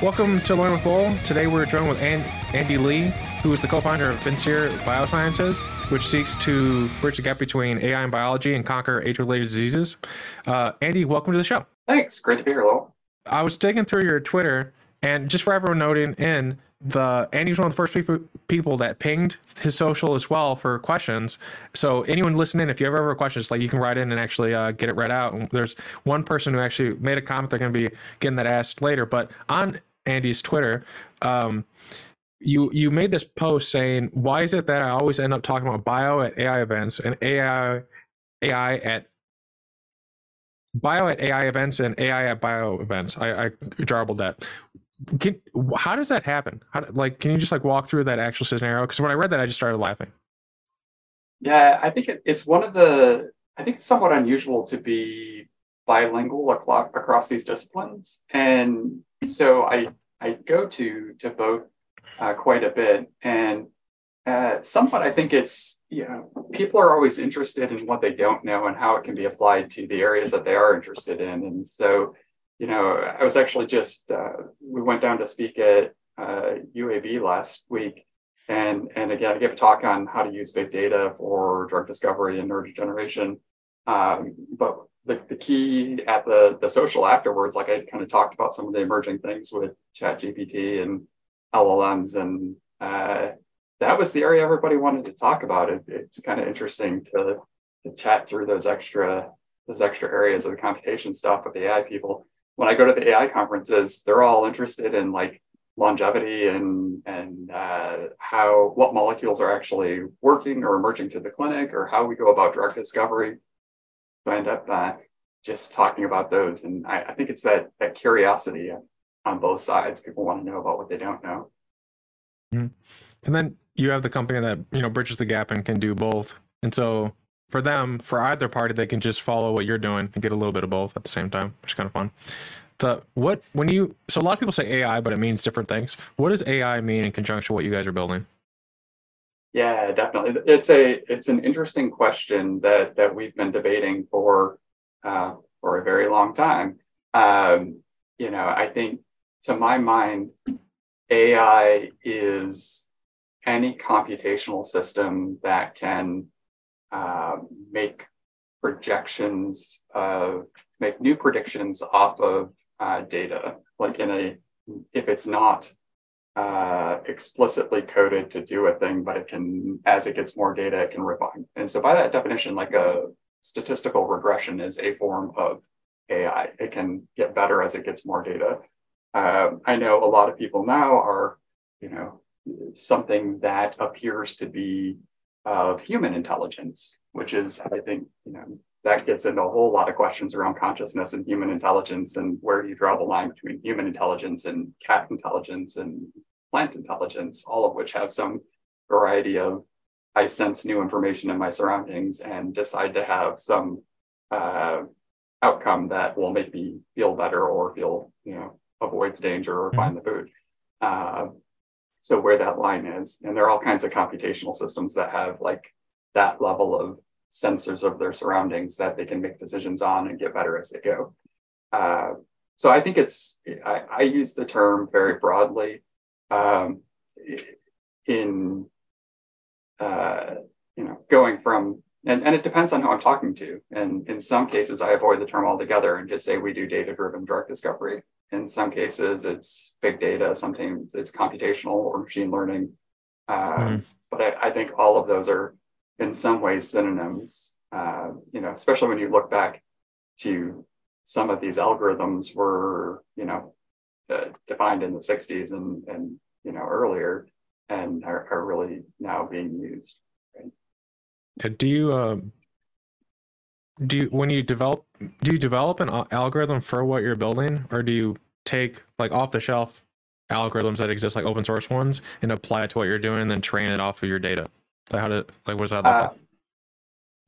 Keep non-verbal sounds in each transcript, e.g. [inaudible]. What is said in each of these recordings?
Welcome to Learn with Lowell. Today we're joined with Andy Lee, who is the co-founder of Vincere Biosciences, which seeks to bridge the gap between AI and biology and conquer age-related diseases. Uh, Andy, welcome to the show. Thanks. Great to be here, Lowell. I was digging through your Twitter, and just for everyone noting in, the Andy was one of the first people people that pinged his social as well for questions. So anyone listening, if you ever have a question, like you can write in and actually uh, get it read out. And there's one person who actually made a comment. They're going to be getting that asked later. But on Andy's Twitter, um, you you made this post saying, "Why is it that I always end up talking about bio at AI events and AI AI at bio at AI events and AI at bio events?" I, I jarbled that. Can, how does that happen? How, like, can you just like walk through that actual scenario? Because when I read that, I just started laughing. Yeah, I think it, it's one of the. I think it's somewhat unusual to be bilingual across these disciplines, and so I I go to to both uh, quite a bit, and uh, somewhat I think it's you know people are always interested in what they don't know and how it can be applied to the areas that they are interested in, and so you know I was actually just uh, we went down to speak at UAB uh, last week. And, and again, I gave a talk on how to use big data for drug discovery and neurodegeneration. Um, but the, the key at the, the social afterwards, like I kind of talked about some of the emerging things with chat GPT and LLMs and uh, that was the area everybody wanted to talk about. It, it's kind of interesting to, to chat through those extra those extra areas of the computation stuff with the AI people. When I go to the AI conferences, they're all interested in like longevity and and uh, how what molecules are actually working or emerging to the clinic or how we go about drug discovery. So I end up uh, just talking about those. And I, I, think it's that, that curiosity on both sides. People want to know about what they don't know. Mm-hmm. And then you have the company that, you know, bridges the gap and can do both. And so for them, for either party, they can just follow what you're doing and get a little bit of both at the same time, which is kind of fun. The what when you so a lot of people say AI, but it means different things. What does AI mean in conjunction with what you guys are building? Yeah, definitely. It's a it's an interesting question that that we've been debating for uh, for a very long time. Um, you know, I think to my mind, AI is any computational system that can uh, make projections of make new predictions off of uh, data, like in a if it's not uh, explicitly coded to do a thing, but it can, as it gets more data, it can refine. And so, by that definition, like a statistical regression is a form of AI. It can get better as it gets more data. Um, I know a lot of people now are, you know, something that appears to be of human intelligence, which is, I think, you know, that gets into a whole lot of questions around consciousness and human intelligence and where do you draw the line between human intelligence and cat intelligence and plant intelligence, all of which have some variety of I sense new information in my surroundings and decide to have some uh, outcome that will make me feel better or feel, you know, avoid the danger or find the food. Uh, so where that line is, and there are all kinds of computational systems that have like that level of sensors of their surroundings that they can make decisions on and get better as they go. Uh, so I think it's I, I, use the term very broadly um, in uh, you know going from and, and it depends on who I'm talking to. And in some cases, I avoid the term altogether and just say we do data driven drug discovery. In some cases, it's big data. Sometimes it's computational or machine learning. mm. But I, I, think all of those are in some ways synonyms. Uh, you know, especially when you look back to some of these algorithms were, you know, uh, defined in the 60s and, and you know, earlier and are, are really now being used. Right? Do you, um, do you, when you develop, do you develop an algorithm for what you're building or do you take like off the shelf algorithms that exist, like open source ones and apply it to what you're doing and then train it off of your data? Like how did, like, what does that look uh, like?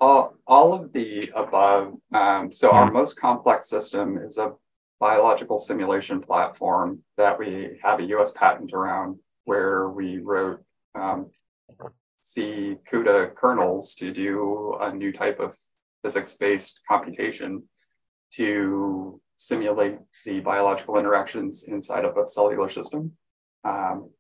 All, all of the above. Um, so, our most complex system is a biological simulation platform that we have a US patent around where we wrote um, C CUDA kernels to do a new type of physics based computation to simulate the biological interactions inside of a cellular system, um,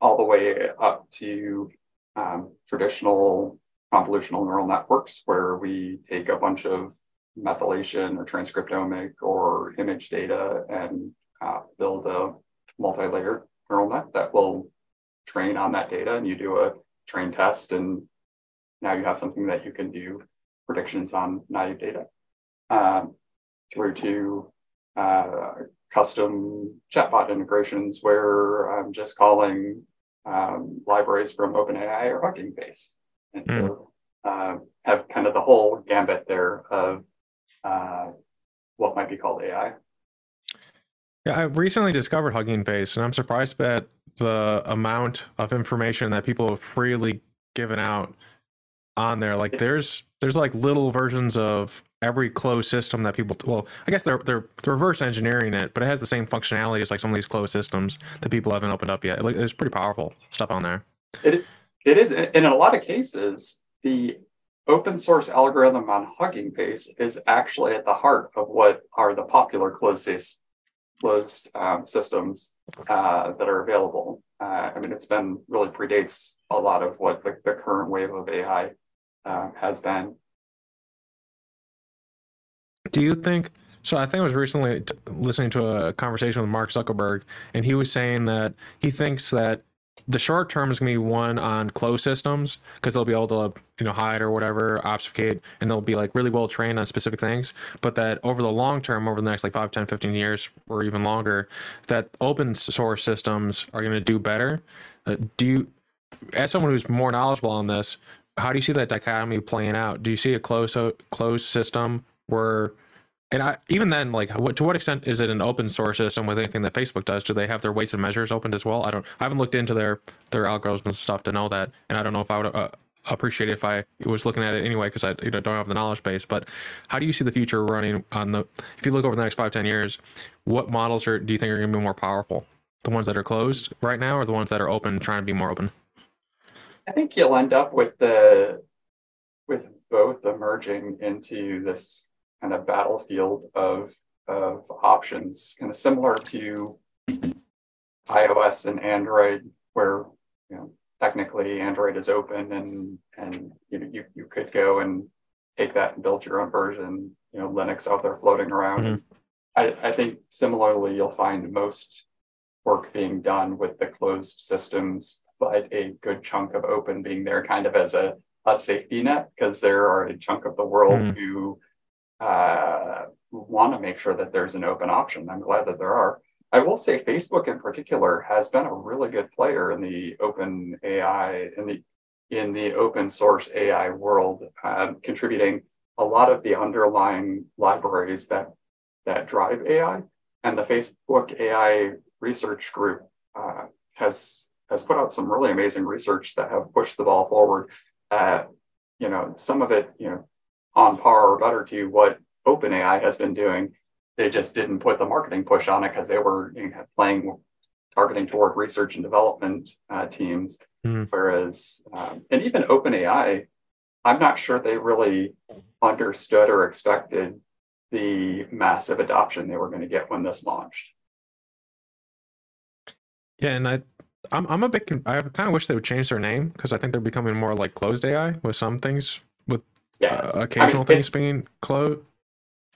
all the way up to um, traditional convolutional neural networks, where we take a bunch of methylation or transcriptomic or image data and uh, build a multi-layered neural net that will train on that data and you do a train test and now you have something that you can do predictions on naive data um, through to uh, custom chatbot integrations where I'm just calling um, libraries from OpenAI or Hugging Face. And mm. so uh, have kind of the whole gambit there of uh, what might be called AI. Yeah, I recently discovered Hugging Face, and I'm surprised at the amount of information that people have freely given out on there. Like, it's, there's there's like little versions of every closed system that people. Well, I guess they're they're, reverse engineering it, but it has the same functionality as like some of these closed systems that people haven't opened up yet. Like, there's pretty powerful stuff on there. It it is, and in a lot of cases, the open source algorithm on Hugging Face is actually at the heart of what are the popular closed, closed um, systems uh, that are available. Uh, I mean, it's been really predates a lot of what the, the current wave of AI uh, has been. Do you think? So I think I was recently listening to a conversation with Mark Zuckerberg, and he was saying that he thinks that the short term is going to be one on closed systems because they'll be able to you know hide or whatever obfuscate and they'll be like really well trained on specific things. But that over the long term over the next like 5 10 15 years or even longer that open source systems are going to do better. Uh, do you as someone who's more knowledgeable on this how do you see that dichotomy playing out? Do you see a closed closed system where and I, even then, like, what, to what extent is it an open source system with anything that Facebook does? Do they have their weights and measures opened as well? I don't. I haven't looked into their their algorithms and stuff to know that, and I don't know if I would uh, appreciate it if I was looking at it anyway because I you know, don't have the knowledge base. But how do you see the future running on the? If you look over the next five ten years, what models are do you think are going to be more powerful? The ones that are closed right now, or the ones that are open, trying to be more open? I think you'll end up with the with both emerging into this kind of battlefield of, of options, kind of similar to iOS and Android, where you know technically Android is open and and you know you, you could go and take that and build your own version, you know, Linux out there floating around. Mm-hmm. I, I think similarly you'll find most work being done with the closed systems, but a good chunk of open being there kind of as a, a safety net, because there are a chunk of the world mm-hmm. who uh, want to make sure that there's an open option. I'm glad that there are. I will say Facebook in particular has been a really good player in the open AI in the in the open source AI world, uh, contributing a lot of the underlying libraries that that drive AI. And the Facebook AI research group uh, has has put out some really amazing research that have pushed the ball forward. Uh, you know, some of it, you know, on par or better to what OpenAI has been doing. They just didn't put the marketing push on it because they were you know, playing targeting toward research and development uh, teams. Mm-hmm. Whereas, um, and even OpenAI, I'm not sure they really understood or expected the massive adoption they were going to get when this launched. Yeah, and I, I'm, I'm a bit. I kind of wish they would change their name because I think they're becoming more like closed AI with some things yeah. Uh, occasional I mean, things being closed.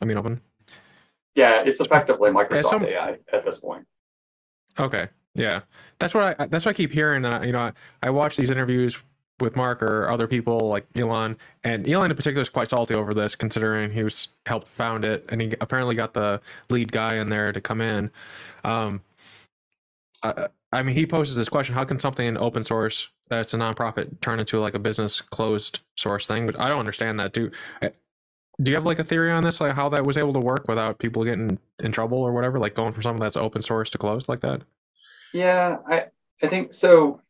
I mean, open. Yeah, it's effectively Microsoft some, AI at this point. Okay, yeah, that's what I that's what I keep hearing. Uh, you know, I, I watch these interviews with Mark or other people like Elon, and Elon in particular is quite salty over this, considering he was helped found it, and he apparently got the lead guy in there to come in. Um, I, I mean, he poses this question: How can something in open source that's a nonprofit turn into like a business closed source thing? But I don't understand that. Do eh, do you have like a theory on this, like how that was able to work without people getting in trouble or whatever, like going from something that's open source to closed like that? Yeah, I I think so.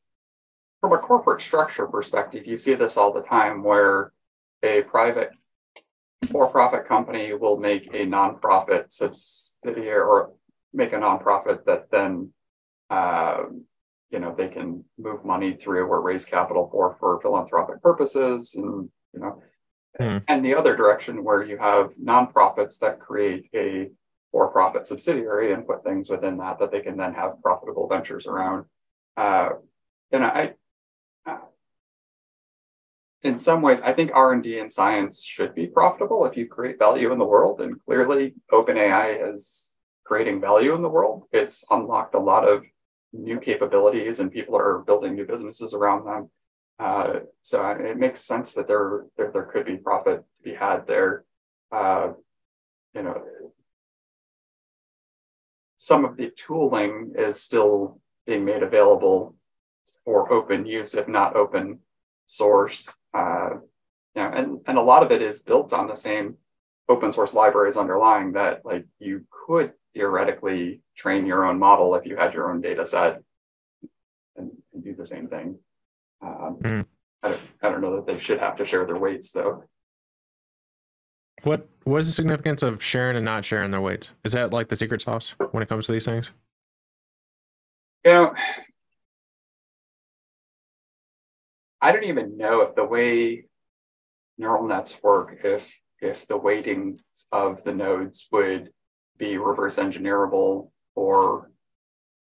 From a corporate structure perspective, you see this all the time where a private for-profit company will make a nonprofit subsidiary or make a nonprofit that then uh, you know they can move money through or raise capital for for philanthropic purposes and you know mm. and the other direction where you have nonprofits that create a for-profit subsidiary and put things within that that they can then have profitable ventures around. Uh, and I, uh, in some ways, I think R&D and science should be profitable if you create value in the world. And clearly, OpenAI is creating value in the world. It's unlocked a lot of new capabilities, and people are building new businesses around them. Uh, so it makes sense that there, there, there could be profit to be had there. Uh, you know, some of the tooling is still being made available for open use, if not open source. Uh, and, and a lot of it is built on the same open source libraries underlying that like you could theoretically train your own model if you had your own data set and, and do the same thing. Um, mm. I, don't, I don't know that they should have to share their weights though. What what is the significance of sharing and not sharing their weights? Is that like the secret sauce when it comes to these things? You know, I don't even know if the way neural nets work, if if the weightings of the nodes would be reverse engineerable or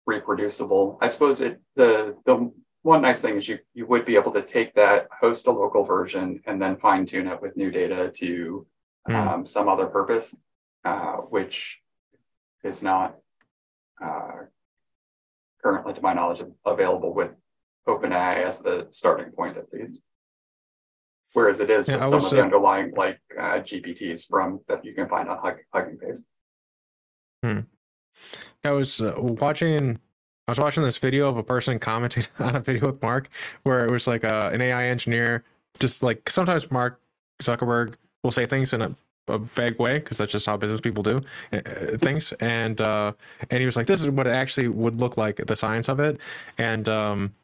reproducible. I suppose it the the one nice thing is you you would be able to take that, host a local version, and then fine tune it with new data to mm. um, some other purpose, uh, which is not uh, currently, to my knowledge, available with OpenAI as the starting point, at least. Whereas it is yeah, with some of the uh, underlying like uh, GPTs from that you can find on Hugging Face. Hmm. I was uh, watching. I was watching this video of a person commenting [laughs] on a video with Mark, where it was like uh, an AI engineer. Just like sometimes Mark Zuckerberg will say things in a, a vague way because that's just how business people do uh, things. And uh, and he was like, "This is what it actually would look like, the science of it." And um,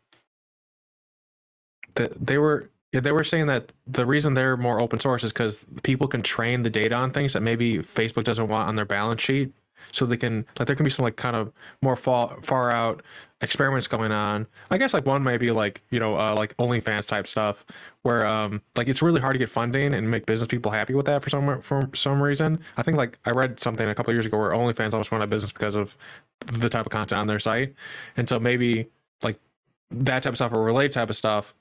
the, they were they were saying that the reason they're more open source is because people can train the data on things that maybe Facebook doesn't want on their balance sheet so they can like there can be some like kind of more far far out experiments going on. I guess like one might be like you know uh, like OnlyFans type stuff where um like it's really hard to get funding and make business people happy with that for some for some reason. I think like I read something a couple years ago where OnlyFans almost went out of business because of the type of content on their site, and so maybe like that type of stuff or related type of stuff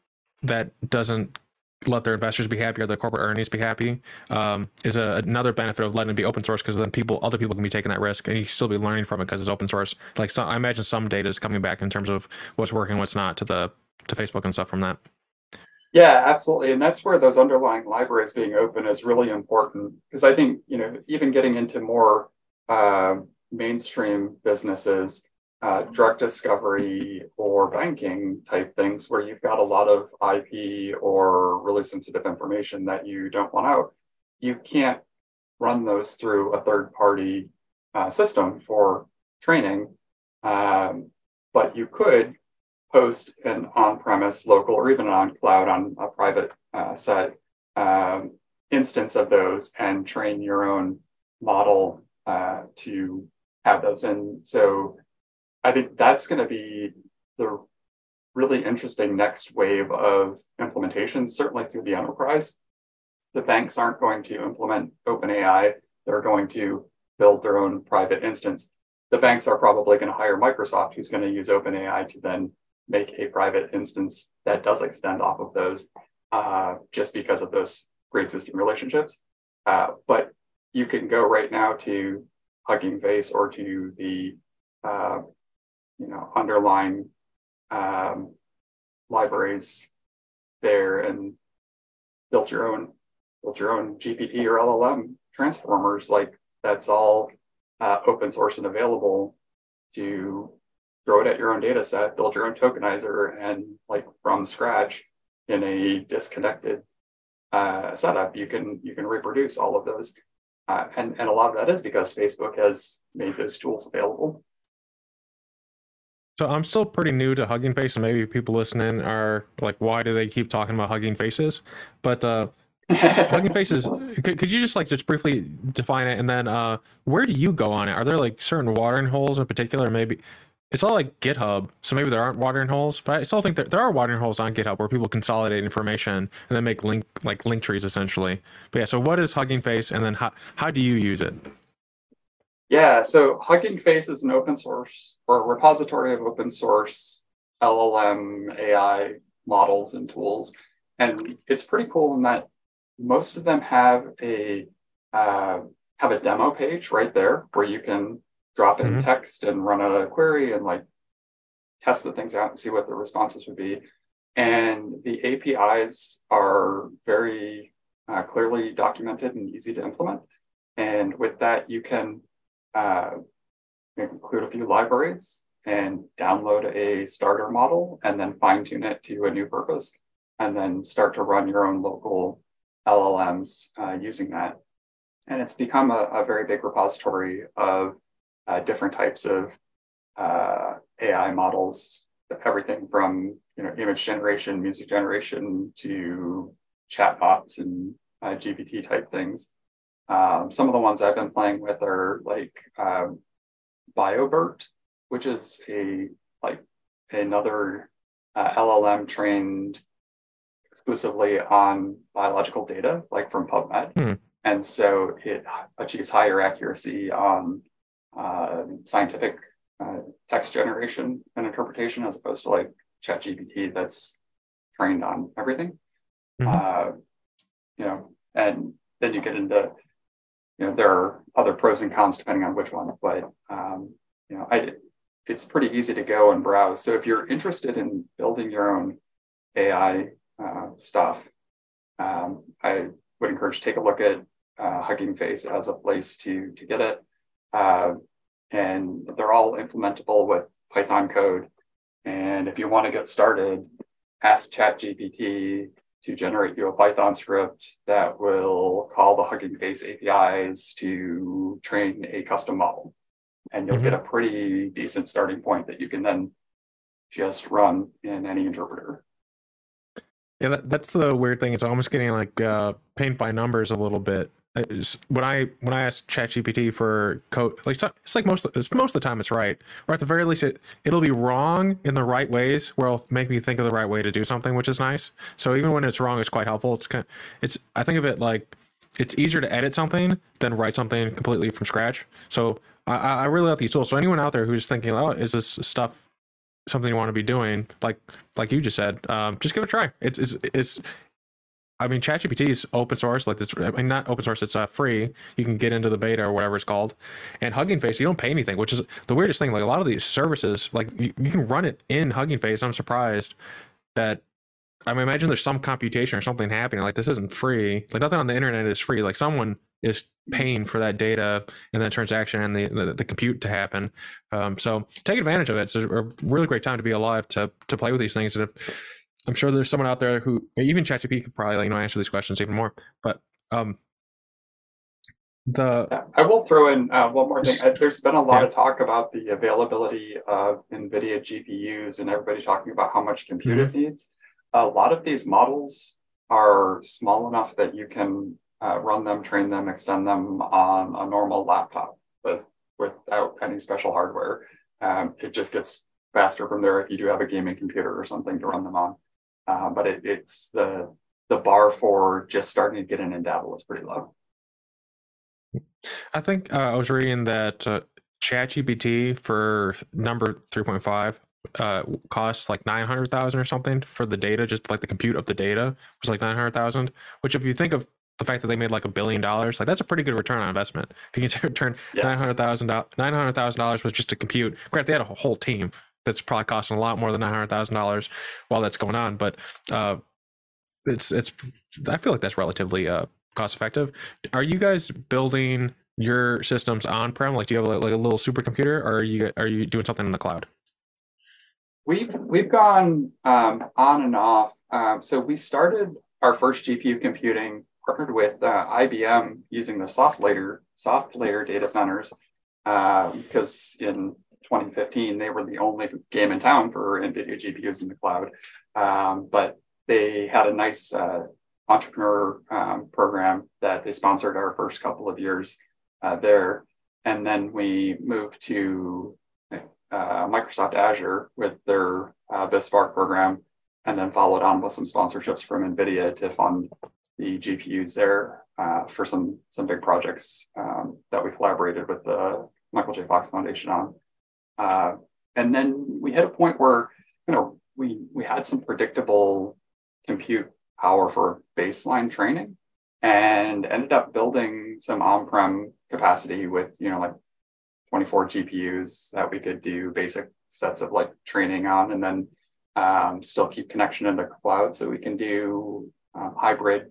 that doesn't let their investors be happy or their corporate earnings be happy um, is a, another benefit of letting it be open source because then people other people can be taking that risk and you still be learning from it because it's open source. Like i imagine some data is coming back in terms of what's working what's not to the to facebook and stuff from that. Yeah absolutely. And that's where those underlying libraries being open is really important because i think you know even getting into more uh, mainstream businesses uh, drug discovery or banking type things where you've got a lot of IP or really sensitive information that you don't want out, you can't run those through a third party uh, system for training. Um, but you could host an on premise, local, or even on cloud on a private uh, set um, instance of those and train your own model uh, to have those. And so I think that's going to be the really interesting next wave of implementations, certainly through the enterprise. The banks aren't going to implement OpenAI, they're going to build their own private instance. The banks are probably going to hire Microsoft, who's going to use OpenAI to then make a private instance that does extend off of those uh, just because of those great existing relationships. Uh, but you can go right now to Hugging Face or to the uh, you know underlying um, libraries there and build your own build your own GPT or LLM transformers. Like that's all uh, open source and available to throw it at your own data set, build your own tokenizer, and like from scratch in a disconnected uh, setup, you can you can reproduce all of those. Uh, and, and a lot of that is because Facebook has made those tools available. So I'm still pretty new to Hugging Face, and maybe people listening are like, "Why do they keep talking about Hugging Faces?" But uh, Hugging [laughs] Faces, could, could you just like just briefly define it, and then uh, where do you go on it? Are there like certain watering holes in particular? Maybe it's all like GitHub, so maybe there aren't watering holes, but I still think that there are watering holes on GitHub where people consolidate information and then make link like link trees essentially. But yeah, so what is Hugging Face, and then how how do you use it? Yeah, so Hugging Face is an open source or a repository of open source LLM AI models and tools. And it's pretty cool in that most of them have a uh, have a demo page right there where you can drop in mm-hmm. text and run a query and like test the things out and see what the responses would be. And the APIs are very uh, clearly documented and easy to implement. And with that, you can uh, include a few libraries and download a starter model and then fine tune it to a new purpose and then start to run your own local LLMs uh, using that. And it's become a, a very big repository of uh, different types of uh, AI models, everything from you know image generation, music generation to chatbots and uh, GPT type things. Um, some of the ones I've been playing with are like um, BioBERT, which is a like another uh, LLM trained exclusively on biological data, like from PubMed. Hmm. And so it achieves higher accuracy on uh, scientific uh, text generation and interpretation as opposed to like ChatGPT that's trained on everything. Uh, you know, and then you get into, you know, there are other pros and cons depending on which one, but um, you know, I it's pretty easy to go and browse. So if you're interested in building your own AI uh, stuff, um, I would encourage take a look at uh, Hugging Face as a place to to get it. Uh, and they're all implementable with Python code. And if you want to get started, ask ChatGPT to generate you a Python script that will call the Hugging Face APIs to train a custom model. And you'll mm-hmm. get a pretty decent starting point that you can then just run in any interpreter. Yeah, that, that's the weird thing. It's almost getting like uh, paint by numbers a little bit when I when I ask ChatGPT for code, like it's like most it's most of the time it's right, or at the very least it it'll be wrong in the right ways, where it'll make me think of the right way to do something, which is nice. So even when it's wrong, it's quite helpful. It's kind it's I think of it like it's easier to edit something than write something completely from scratch. So I, I really like these tools. So anyone out there who's thinking, oh, is this stuff something you want to be doing? Like like you just said, um, just give it a try. It's it's it's I mean, ChatGPT is open source, like this. I mean, not open source; it's uh, free. You can get into the beta or whatever it's called. And Hugging Face, you don't pay anything, which is the weirdest thing. Like a lot of these services, like you, you can run it in Hugging Face. I'm surprised that. I mean, imagine there's some computation or something happening. Like this isn't free. Like nothing on the internet is free. Like someone is paying for that data and that transaction and the, the, the compute to happen. Um, so take advantage of it. It's a really great time to be alive to to play with these things. And if I'm sure there's someone out there who even ChatGPT could probably you know answer these questions even more. But um, the I will throw in uh, one more thing. There's been a lot yeah. of talk about the availability of NVIDIA GPUs and everybody talking about how much compute mm-hmm. it needs. A lot of these models are small enough that you can uh, run them, train them, extend them on a normal laptop with without any special hardware. Um, it just gets faster from there if you do have a gaming computer or something to run them on. Uh, but it, it's the the bar for just starting to get in and dabble is pretty low. I think uh, I was reading that uh, ChatGPT for number three point five uh, costs like nine hundred thousand or something for the data, just like the compute of the data was like nine hundred thousand. Which, if you think of the fact that they made like a billion dollars, like that's a pretty good return on investment. If you can [laughs] turn yeah. nine hundred thousand nine hundred thousand dollars was just to compute. Grant, they had a whole team, that's probably costing a lot more than nine hundred thousand dollars while that's going on. But uh, it's it's I feel like that's relatively uh, cost effective. Are you guys building your systems on prem? Like, do you have like a little supercomputer, or are you are you doing something in the cloud? We've we've gone um, on and off. Um, so we started our first GPU computing partnered with uh, IBM using the SoftLayer data centers because um, in 2015, they were the only game in town for NVIDIA GPUs in the cloud. Um, but they had a nice uh, entrepreneur um, program that they sponsored our first couple of years uh, there. And then we moved to uh, Microsoft Azure with their uh, BizSpark program, and then followed on with some sponsorships from NVIDIA to fund the GPUs there uh, for some some big projects um, that we collaborated with the Michael J. Fox Foundation on. Uh, and then we hit a point where, you know, we we had some predictable compute power for baseline training and ended up building some on-prem capacity with, you know, like 24 GPUs that we could do basic sets of like training on and then um, still keep connection in the cloud. So we can do um, hybrid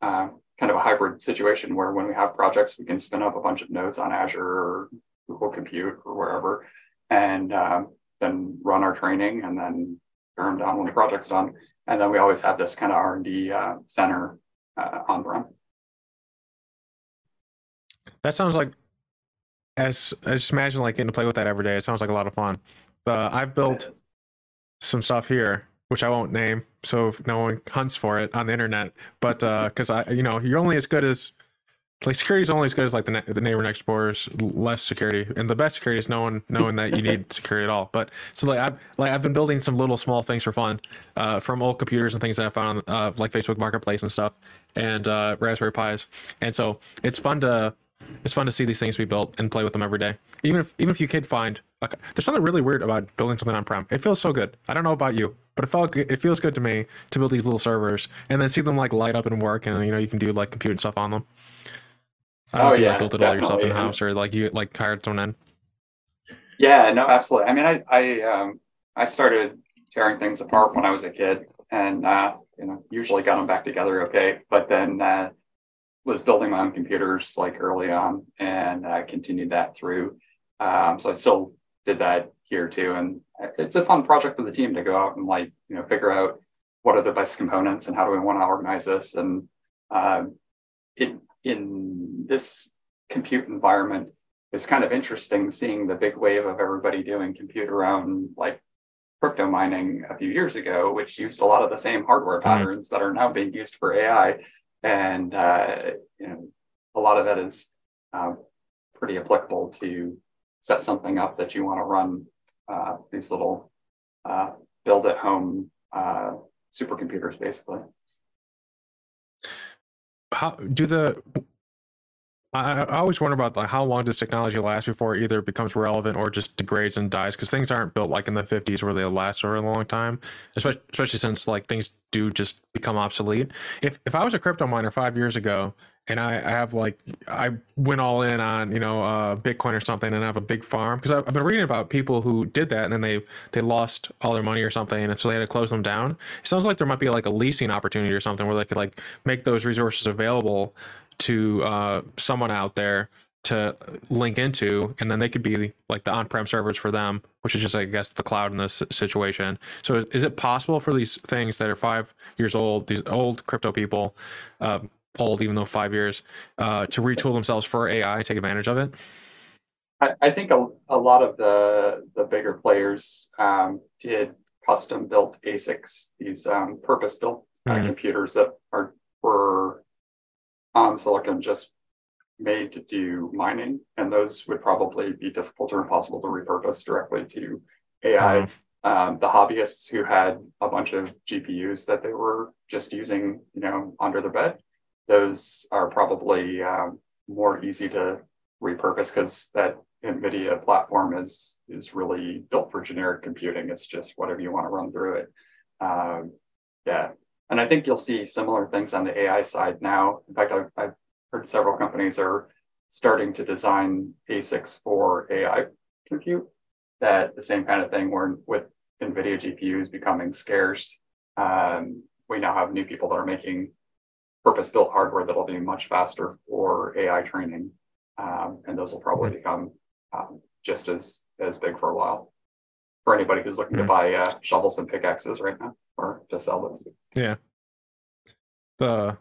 uh, kind of a hybrid situation where when we have projects we can spin up a bunch of nodes on azure or google compute or wherever and um, then run our training and then turn them down when the project's done and then we always have this kind of r&d uh, center uh, on-prem that sounds like as I just imagine like getting to play with that every day. It sounds like a lot of fun. Uh, I've built some stuff here, which I won't name, so no one hunts for it on the internet. But because uh, I, you know, you're only as good as like security is only as good as like the, the neighbor next door's less security, and the best security is knowing knowing that you need security at all. But so like I've like I've been building some little small things for fun, uh, from old computers and things that I found on uh, like Facebook Marketplace and stuff, and uh, Raspberry Pis, and so it's fun to it's fun to see these things be built and play with them every day. Even if even if you could find like there's something really weird about building something on prem. It feels so good. I don't know about you, but it felt it feels good to me to build these little servers and then see them like light up and work and you know you can do like compute stuff on them. I don't oh, know if you yeah, like built it all yourself in house or like you like hired someone in. Yeah, no, absolutely. I mean, I I um I started tearing things apart when I was a kid, and uh, you know usually got them back together okay, but then uh, was building my own computers like early on and I continued that through. Um, so I still did that here too. And it's a fun project for the team to go out and like, you know, figure out what are the best components and how do we want to organize this. And um, it, in this compute environment, is kind of interesting seeing the big wave of everybody doing compute around like crypto mining a few years ago, which used a lot of the same hardware mm-hmm. patterns mm-hmm. that are now being used for AI and uh, you know a lot of that is uh, pretty applicable to set something up that you want to run uh, these little uh, build at home uh, supercomputers basically how do the I, I always wonder about like how long does technology last before it either becomes relevant or just degrades and dies? Because things aren't built like in the 50s where they last for a long time especially, especially since like things do just become obsolete. If if i was a crypto miner five years ago and I, I have like i went all in on you know uh, bitcoin or something and I have a big farm because I've, I've been reading about people who did that and then they they lost all their money or something and so they had to close them down. It sounds like there might be like a leasing opportunity or something where they could like make those resources available to uh, someone out there to link into, and then they could be like the on-prem servers for them, which is just, I guess, the cloud in this situation. So, is, is it possible for these things that are five years old, these old crypto people, uh, old even though five years, uh, to retool themselves for AI take advantage of it? I, I think a, a lot of the the bigger players um, did custom built ASICs, these um, purpose built uh, mm-hmm. computers that are were on silicon just made to do mining, and those would probably be difficult or impossible to repurpose directly to AI. Mm-hmm. Um, the hobbyists who had a bunch of GPUs that they were just using, you know, under the bed, those are probably um, more easy to repurpose because that NVIDIA platform is is really built for generic computing. It's just whatever you want to run through it. Um, yeah, and I think you'll see similar things on the AI side now. In fact, I've, I've heard several companies are starting to design ASICs for AI compute. That the same kind of thing where with NVIDIA GPUs becoming scarce, um, we now have new people that are making purpose-built hardware that'll be much faster for AI training, um, and those will probably become um, just as as big for a while for anybody who's looking mm-hmm. to buy uh, shovels and pickaxes right now or to sell those. Yeah. The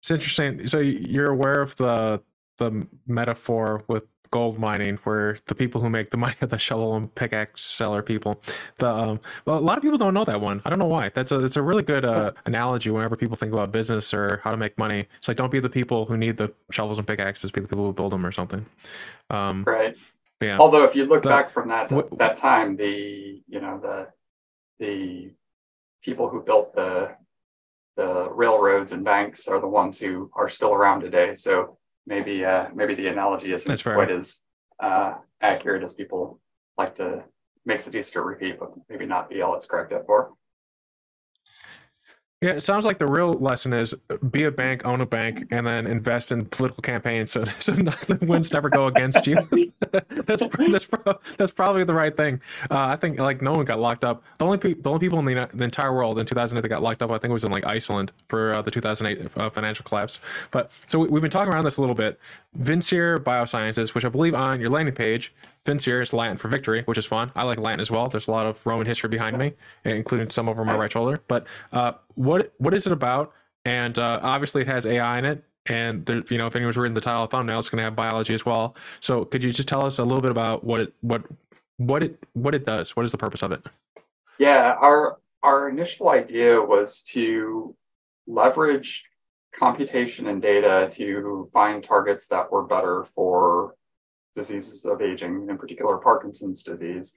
it's interesting. So you're aware of the the metaphor with gold mining, where the people who make the [laughs] money are the shovel and pickaxe seller people. The um, well, a lot of people don't know that one. I don't know why. That's a it's a really good uh, analogy whenever people think about business or how to make money. It's like don't be the people who need the shovels and pickaxes. Be the people who build them or something. Um, right. Yeah. Although if you look the, back from that what, that time, the you know the the people who built the the railroads and banks are the ones who are still around today. So maybe uh, maybe the analogy isn't quite as uh, accurate as people like to makes it easy to repeat, but maybe not be all it's correct up for. Yeah, it sounds like the real lesson is be a bank, own a bank, and then invest in political campaigns so [laughs] so the winds never go against you. [laughs] that's that's that's probably the right thing. Uh, I think like no one got locked up. The only pe- the only people in the, the, entire world in 2008 that got locked up, I think, was in like Iceland for uh, the 2008 uh, financial collapse. But so we, have been talking around this a little bit. Vincere Biosciences, which I believe on your landing page Vincere is Latin for victory, which is fun. I like Latin as well. There's a lot of Roman history behind me, including some over my right shoulder. But uh, what what is it about? And uh, obviously, it has AI in it. And there, you know, if anyone's reading the title of thumbnail, it's going to have biology as well. So, could you just tell us a little bit about what it what what it what it does? What is the purpose of it? Yeah, our our initial idea was to leverage computation and data to find targets that were better for diseases of aging, in particular Parkinson's disease.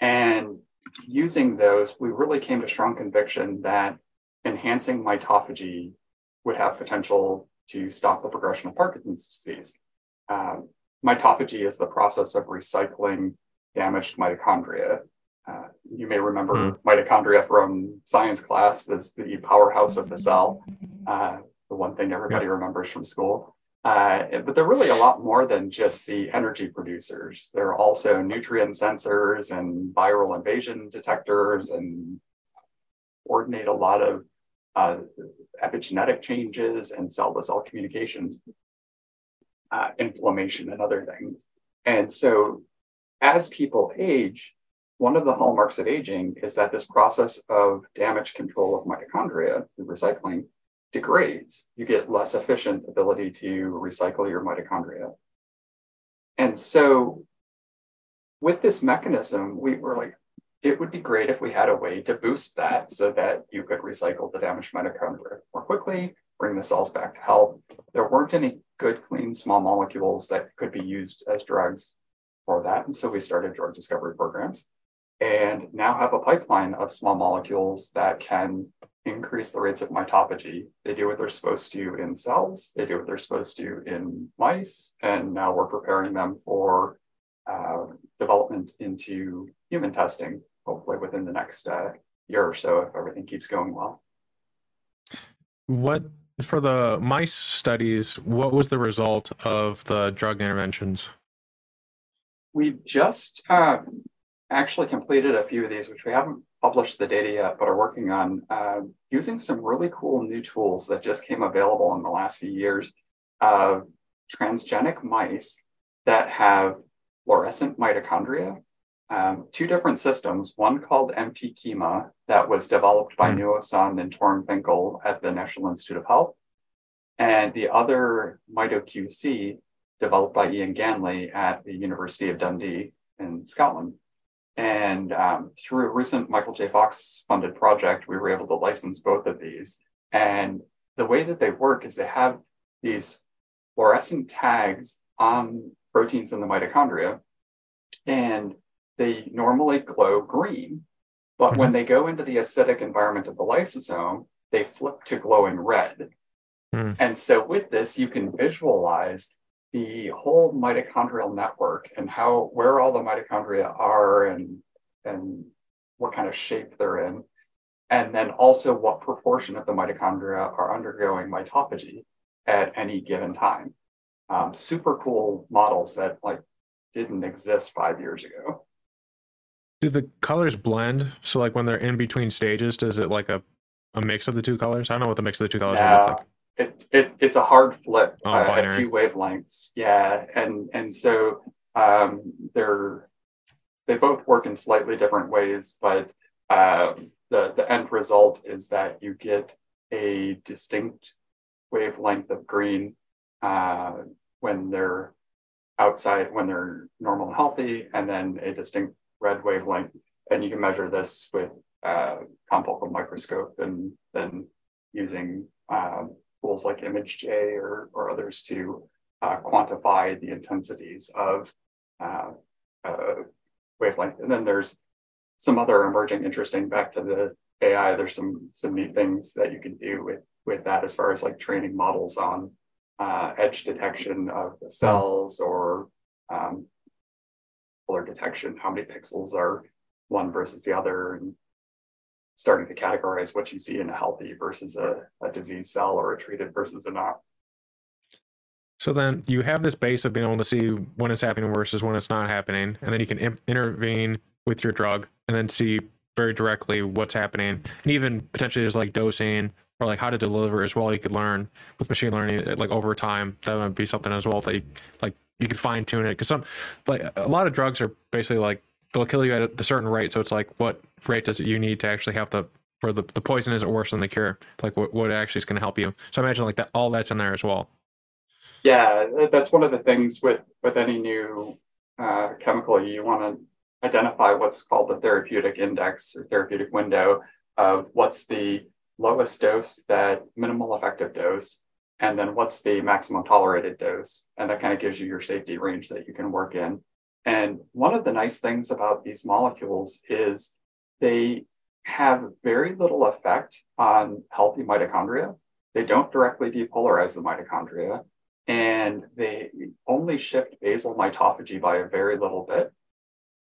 And using those, we really came to strong conviction that enhancing mitophagy would have potential to stop the progression of Parkinson's disease. Um, mitophagy is the process of recycling damaged mitochondria. Uh, you may remember mm. mitochondria from science class as the powerhouse of the cell, uh, the one thing everybody yeah. remembers from school. Uh, but they're really a lot more than just the energy producers. They're also nutrient sensors and viral invasion detectors and coordinate a lot of uh, epigenetic changes and cell to cell communications, uh, inflammation, and other things. And so, as people age, one of the hallmarks of aging is that this process of damage control of mitochondria through recycling degrades, you get less efficient ability to recycle your mitochondria. And so with this mechanism, we were like, it would be great if we had a way to boost that so that you could recycle the damaged mitochondria more quickly, bring the cells back to health. There weren't any good, clean, small molecules that could be used as drugs for that. And so we started drug discovery programs and now have a pipeline of small molecules that can increase the rates of mitophagy. They do what they're supposed to in cells, they do what they're supposed to in mice, and now we're preparing them for uh, development into human testing, hopefully within the next uh, year or so if everything keeps going well. What for the mice studies, what was the result of the drug interventions? We just uh, actually completed a few of these, which we haven't published the data yet, but are working on uh, using some really cool new tools that just came available in the last few years of transgenic mice that have fluorescent mitochondria. Um, two different systems, one called mt-Keima that was developed by mm. Nuo and Toren Finkel at the National Institute of Health, and the other MitoQC developed by Ian Ganley at the University of Dundee in Scotland. And um, through a recent Michael J. Fox funded project, we were able to license both of these. And the way that they work is they have these fluorescent tags on proteins in the mitochondria, and they normally glow green. But mm-hmm. when they go into the acidic environment of the lysosome, they flip to glowing red. Mm. And so with this, you can visualize the whole mitochondrial network and how where all the mitochondria are and and what kind of shape they're in. And then also what proportion of the mitochondria are undergoing mitophagy at any given time. Um, super cool models that like didn't exist five years ago. Do the colors blend? So like when they're in between stages does it like a, a mix of the two colors? I don't know what the mix of the two colors yeah. look like it, it it's a hard flip oh, uh, at two wavelengths. Yeah, and and so um, they're they both work in slightly different ways, but uh, the the end result is that you get a distinct wavelength of green uh, when they're outside when they're normal and healthy, and then a distinct red wavelength. And you can measure this with uh, confocal microscope and then using um, tools like ImageJ or, or others to uh, quantify the intensities of uh, uh, wavelength. And then there's some other emerging interesting back to the AI. There's some some neat things that you can do with with that as far as like training models on uh, edge detection of the cells or um, color detection, how many pixels are one versus the other, and starting to categorize what you see in a healthy versus a, a disease cell or a treated versus a not. So then you have this base of being able to see when it's happening versus when it's not happening, and then you can imp- intervene with your drug and then see very directly what's happening, and even potentially there's like dosing or like how to deliver as well. You could learn with machine learning uh, like over time. That would be something as well. That you, like you could fine tune it because some like a lot of drugs are basically like they'll kill you at a certain rate. So it's like what rate does it you need to actually have the for the, the poison isn't worse than the cure. Like what, what actually is going to help you. So I imagine like that all that's in there as well. Yeah, that's one of the things with with any new uh, chemical you want to identify what's called the therapeutic index or therapeutic window of what's the lowest dose, that minimal effective dose, and then what's the maximum tolerated dose. And that kind of gives you your safety range that you can work in. And one of the nice things about these molecules is they have very little effect on healthy mitochondria. They don't directly depolarize the mitochondria, and they only shift basal mitophagy by a very little bit.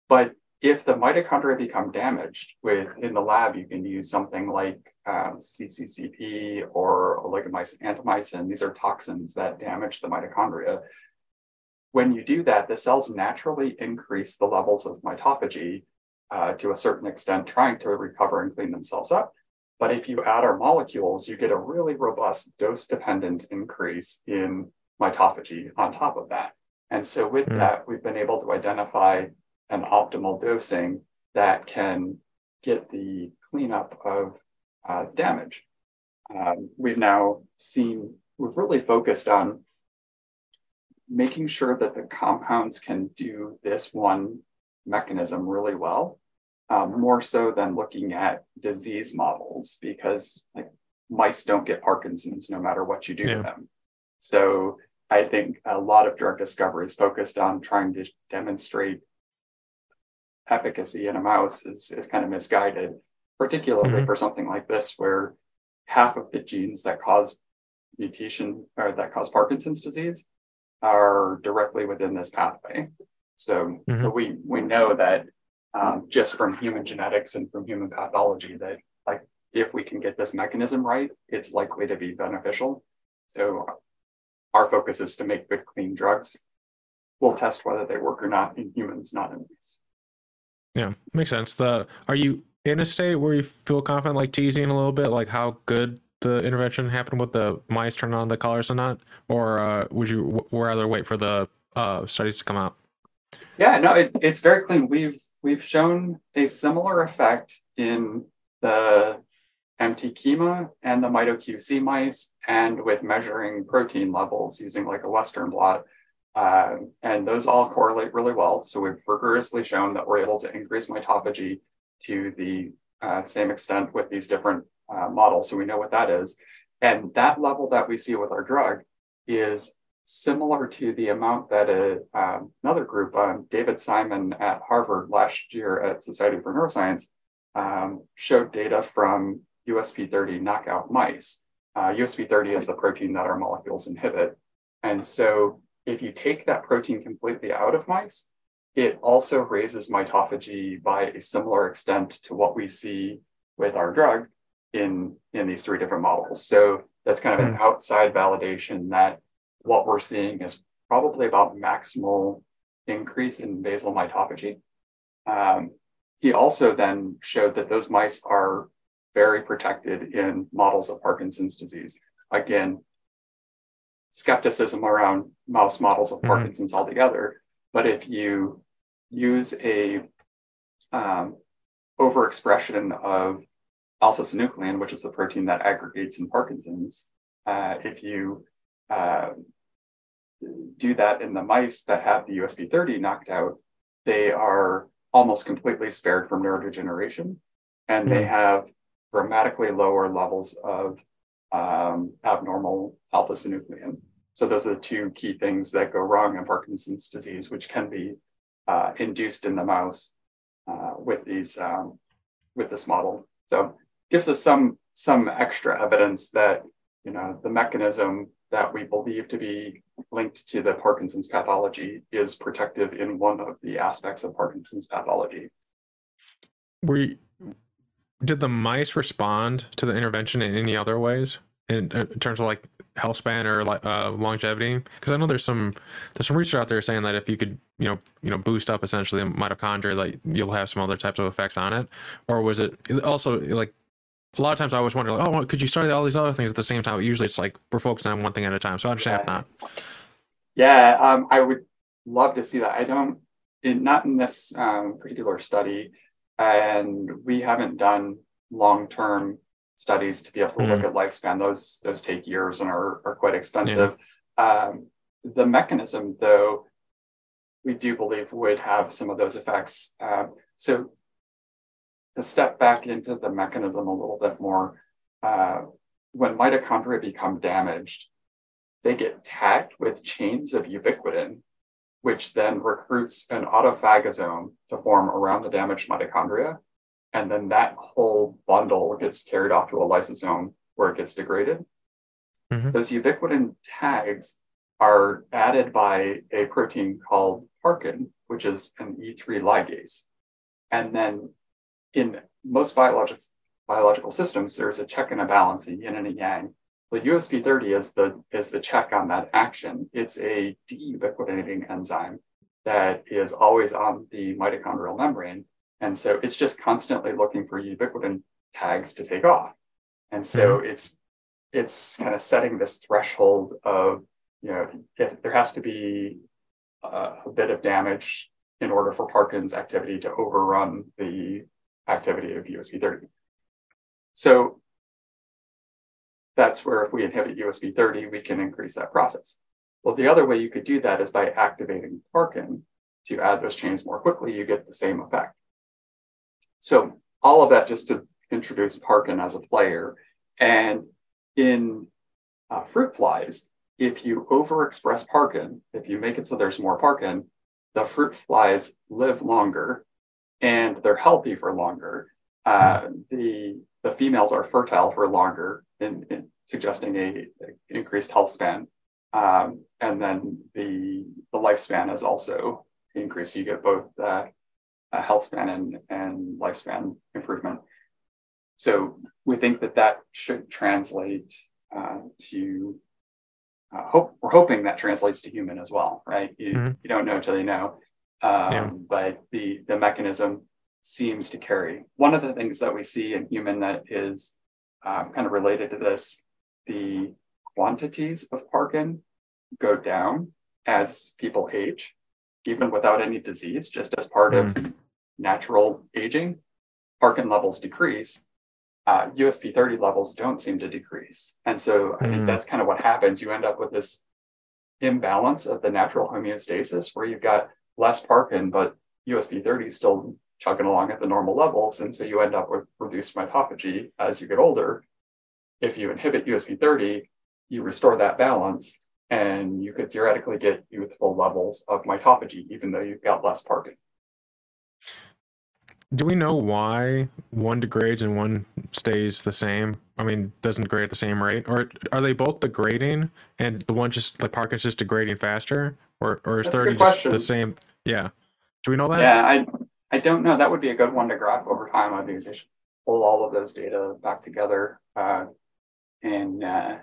But if the mitochondria become damaged with in the lab, you can use something like um, CCCP or oligomycin antimycin. These are toxins that damage the mitochondria. When you do that, the cells naturally increase the levels of mitophagy uh, to a certain extent, trying to recover and clean themselves up. But if you add our molecules, you get a really robust dose dependent increase in mitophagy on top of that. And so with mm. that, we've been able to identify an optimal dosing that can get the cleanup of uh, damage. Um, we've now seen, we've really focused on making sure that the compounds can do this one mechanism really well, um, more so than looking at disease models, because like mice don't get Parkinson's no matter what you do yeah. to them. So I think a lot of drug discovery is focused on trying to demonstrate efficacy in a mouse is, is kind of misguided, particularly mm-hmm. for something like this, where half of the genes that cause mutation or that cause Parkinson's disease are directly within this pathway. So, mm-hmm. so we we know that um, just from human genetics and from human pathology that like if we can get this mechanism right, it's likely to be beneficial. So our focus is to make good, clean drugs. We'll test whether they work or not in humans, not in mice. Yeah, makes sense. The are you in a state where you feel confident, like teasing a little bit, like how good the intervention happened with the mice turning on the collars or not, or uh, would you w- rather wait for the uh, studies to come out? Yeah, no, it, it's very clean. We've we've shown a similar effect in the mt-Keima and the MitoQC mice, and with measuring protein levels using like a Western blot. Uh, and those all correlate really well. So we've rigorously shown that we're able to increase mitophagy to the uh, same extent with these different uh, models. So we know what that is. And that level that we see with our drug is similar to the amount that a, um, another group, um, David Simon at Harvard last year at Society for Neuroscience, um, showed data from USP30 knockout mice. Uh, USP30 is the protein that our molecules inhibit. And so if you take that protein completely out of mice, it also raises mitophagy by a similar extent to what we see with our drug in, in these three different models. So that's kind of an hmm. outside validation that what we're seeing is probably about maximal increase in basal mitophagy. Um, he also then showed that those mice are very protected in models of Parkinson's disease. Again, skepticism around mouse models of mm-hmm. Parkinson's altogether. But if you use a um, overexpression of alpha synuclein, which is the protein that aggregates in Parkinson's, uh, if you uh, do that in the mice that have the USP30 knocked out, they are almost completely spared from neurodegeneration, and they have dramatically lower levels of um, abnormal alpha synuclein. So those are the two key things that go wrong in Parkinson's disease, which can be uh, induced in the mouse uh, with these um, with this model. So gives us some some extra evidence that you know the mechanism that we believe to be linked to the Parkinson's pathology is protective in one of the aspects of Parkinson's pathology. We did the mice respond to the intervention in any other ways in, in terms of like health span or uh, longevity? Because I know there's some there's some research out there saying that if you could you know you know boost up essentially the mitochondria, like you'll have some other types of effects on it. Or was it also like a lot of times I always wonder, like, oh, could you study all these other things at the same time? But usually it's like we're focusing on one thing at a time. So I understand yeah. not. Yeah, um, I would love to see that. I don't, in, not in this um, particular study, and we haven't done long-term studies to be able to mm. look at lifespan. Those those take years and are are quite expensive. Yeah. Um, the mechanism, though, we do believe would have some of those effects. Um, so to step back into the mechanism a little bit more, uh, when mitochondria become damaged, they get tagged with chains of ubiquitin, which then recruits an autophagosome to form around the damaged mitochondria. And then that whole bundle gets carried off to a lysosome where it gets degraded. Mm-hmm. Those ubiquitin tags are added by a protein called parkin, which is an E3 ligase. And then in most biological biological systems, there's a check and a balance, a yin and a yang. The USP30 is the is the check on that action. It's a deubiquitinating enzyme that is always on the mitochondrial membrane, and so it's just constantly looking for ubiquitin tags to take off. And so mm-hmm. it's it's kind of setting this threshold of you know if there has to be a, a bit of damage in order for Parkin's activity to overrun the activity of USP 30. So that's where if we inhibit USP 30, we can increase that process. Well, the other way you could do that is by activating Parkin to add those chains more quickly, you get the same effect. So all of that just to introduce Parkin as a player. And in uh, fruit flies, if you overexpress Parkin, if you make it so there's more Parkin, the fruit flies live longer and they're healthy for longer. Uh, the the females are fertile for longer, in, in suggesting a, a, increased health span. Um, and then the the lifespan is also increased. You get both uh, a health span and, and lifespan improvement. So we think that that should translate uh, to uh, hope. We're hoping that translates to human as well, right? You, mm-hmm. you don't know until you know. Um, yeah. But the, the mechanism seems to carry. One of the things that we see in human that is um, kind of related to this, the quantities of Parkin go down as people age, even without any disease, just as part mm. of natural aging. Parkin levels decrease. Uh, USP30 levels don't seem to decrease. And so. I think mm. that's kind of what happens. You end up with this imbalance of the natural homeostasis where you've got less Parkin, but USP30 is still chugging along at the normal levels. And so you end up with reduced mitophagy as you get older. If you inhibit USP30, you restore that balance and you could theoretically get youthful levels of mitophagy, even though you've got less Parkin. Do we know why one degrades and one stays the same? I mean, doesn't degrade at the same rate, or are they both degrading and the one just like Parkinson's just degrading faster, or or is That's thirty just the same? Yeah. Do we know that? Yeah, I I don't know. That would be a good one to graph over time. I think they should pull all of those data back together uh, and uh,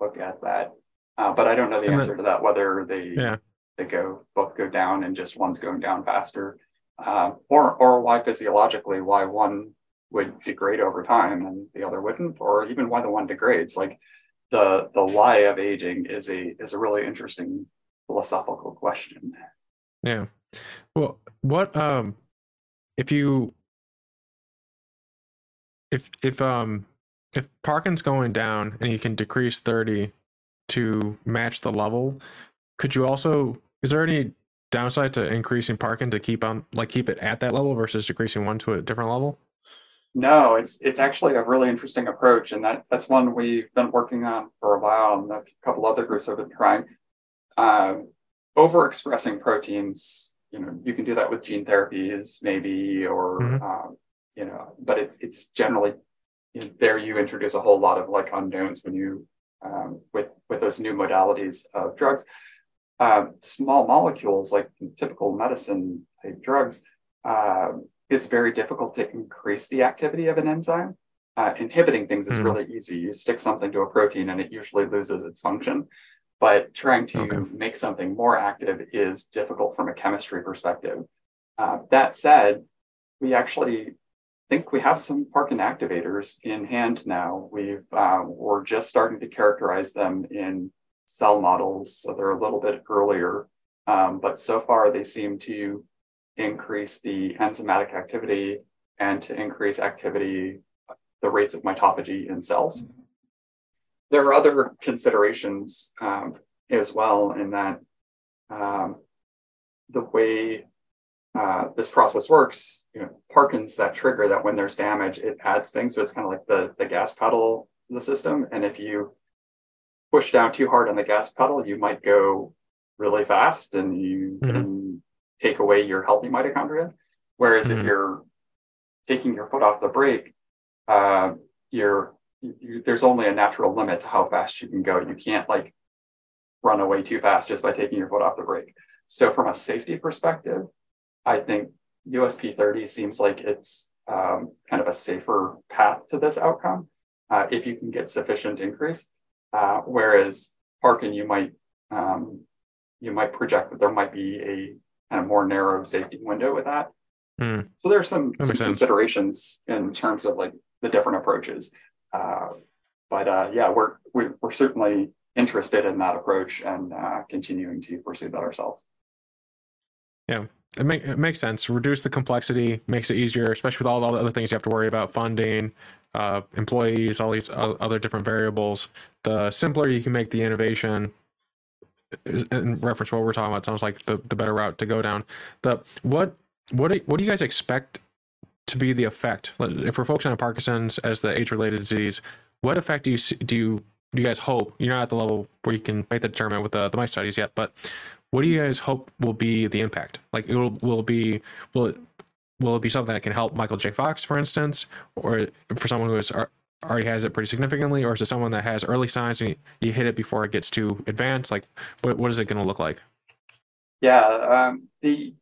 look at that. Uh, but I don't know the and answer then, to that. Whether they yeah. they go both go down and just one's going down faster uh, or or why physiologically why one would degrade over time and the other wouldn't, or even why the one degrades. Like the the lie of aging is a is a really interesting philosophical question. Yeah. Well, what um if you if if um if Parkin's going down and you can decrease 30 to match the level, could you also is there any downside to increasing Parkin to keep on like keep it at that level versus decreasing one to a different level? No, it's it's actually a really interesting approach, and that that's one we've been working on for a while, and a couple other groups have been trying. Um, overexpressing proteins, you know, you can do that with gene therapies, maybe, or mm-hmm. um, you know, but it's it's generally you know, there you introduce a whole lot of like unknowns when you um, with with those new modalities of drugs. Uh, small molecules like typical medicine type drugs, uh, it's very difficult to increase the activity of an enzyme. Uh, inhibiting things is mm. really easy. You stick something to a protein and it usually loses its function. But trying to okay. make something more active is difficult from a chemistry perspective. Uh, that said, we actually think we have some parkin activators in hand now. We've uh, we're just starting to characterize them in cell models, so they're a little bit earlier. Um, but so far, they seem to increase the enzymatic activity and to increase activity, the rates of mitophagy in cells. There are other considerations um, as well in that um, the way uh, this process works, you know, Parkins that trigger that when there's damage, it adds things. So it's kind of like the, the gas pedal to the system. And if you push down too hard on the gas pedal, you might go really fast and you mm-hmm. can take away your healthy mitochondria. Whereas mm-hmm. if you're taking your foot off the brake, uh, you're you, there's only a natural limit to how fast you can go. You can't like run away too fast just by taking your foot off the brake. So from a safety perspective, I think USP 30 seems like it's um, kind of a safer path to this outcome uh, if you can get sufficient increase. Uh, whereas Parkin, you might um, you might project that there might be a kind of more narrow safety window with that. Mm. So there's some, some considerations in terms of like the different approaches. Uh, but uh, yeah, we're we, are we are certainly interested in that approach and uh, continuing to pursue that ourselves. Yeah, it, make, it makes sense. Reduce the complexity, makes it easier, especially with all the other things you have to worry about funding, uh, employees, all these other different variables. The simpler you can make the innovation, in reference to what we're talking about, sounds like the, the better route to go down. The what what do, what do you guys expect to be the effect? If we're focusing on Parkinson's as the age-related disease, what effect do you do you do you guys hope you're not at the level where you can make the determinant with the, the mice studies yet but what do you guys hope will be the impact? Like it will, will be will it will it be something that can help michael j. Fox for instance? Or for someone who is already has it pretty significantly? Or is it someone that has early signs and you, you hit it before it gets too advanced? Like what, what is it going to look like? Yeah um, the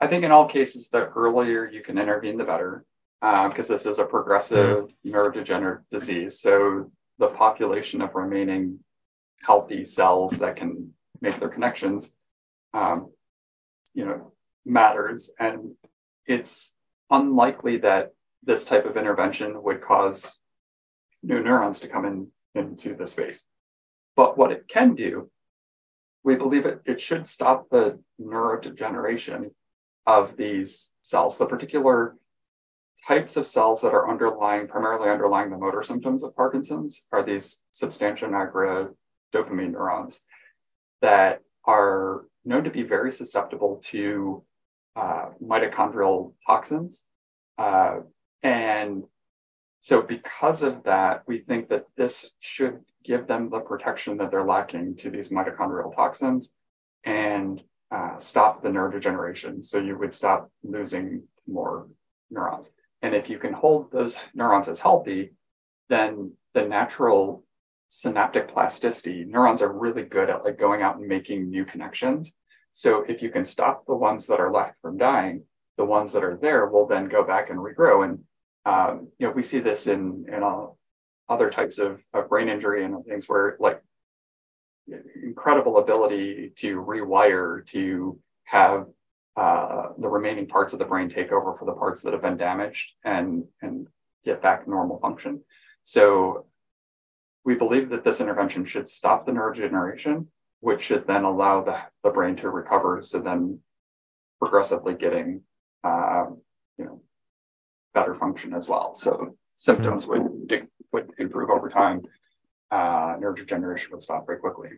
i think in all cases the earlier you can intervene the better because uh, this is a progressive mm-hmm. neurodegenerative disease. So the population of remaining healthy cells that can make their connections, um, you know, matters. And it's unlikely that this type of intervention would cause new neurons to come in into the space. But what it can do, we believe it, it should stop the neurodegeneration of these cells. The particular types of cells that are underlying, primarily underlying the motor symptoms of Parkinson's are these substantia nigra dopamine neurons that are known to be very susceptible to uh, mitochondrial toxins. Uh, and so, because of that, we think that this should give them the protection that they're lacking to these mitochondrial toxins and uh, stop the neurodegeneration. So, you would stop losing more neurons. And if you can hold those neurons as healthy, then the natural synaptic plasticity, neurons are really good at like going out and making new connections. So if you can stop the ones that are left from dying, the ones that are there will then go back and regrow. And um, you know, we see this in in all other types of, of brain injury and things where like incredible ability to rewire to have uh, the remaining parts of the brain take over for the parts that have been damaged and and get back normal function. So we believe that this intervention should stop the neurodegeneration, which should then allow the, the brain to recover. So then progressively getting uh, you know better function as well. So symptoms would would improve over time. Uh, neurodegeneration would stop very quickly.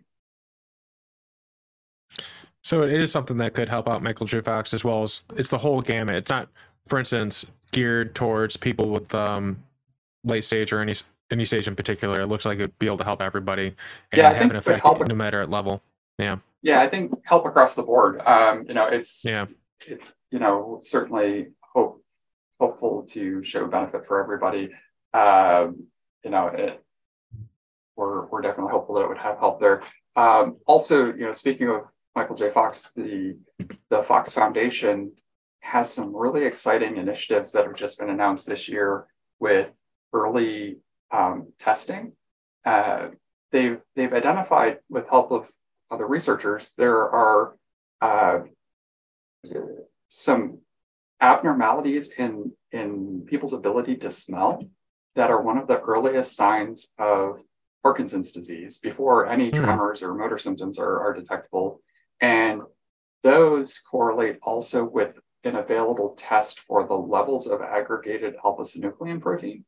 So it is something that could help out Michael J. Fox as well as it's the whole gamut. It's not, for instance, geared towards people with um, late stage or any any stage in particular. It looks like it'd be able to help everybody and yeah, have an effect no matter at level. Yeah. Yeah, I think help across the board. Um, you know, it's yeah, it's you know certainly hope hopeful to show benefit for everybody. Um, you know, it, we're, we're definitely hopeful that it would have help there. Um, also, you know, speaking of Michael J. Fox, the the Fox Foundation has some really exciting initiatives that have just been announced this year with early um, testing. Uh, they've they've identified with help of other researchers there are uh, some abnormalities in in people's ability to smell that are one of the earliest signs of Parkinson's disease before any mm. tremors or motor symptoms are, are detectable. And those correlate also with an available test for the levels of aggregated alpha synuclein protein.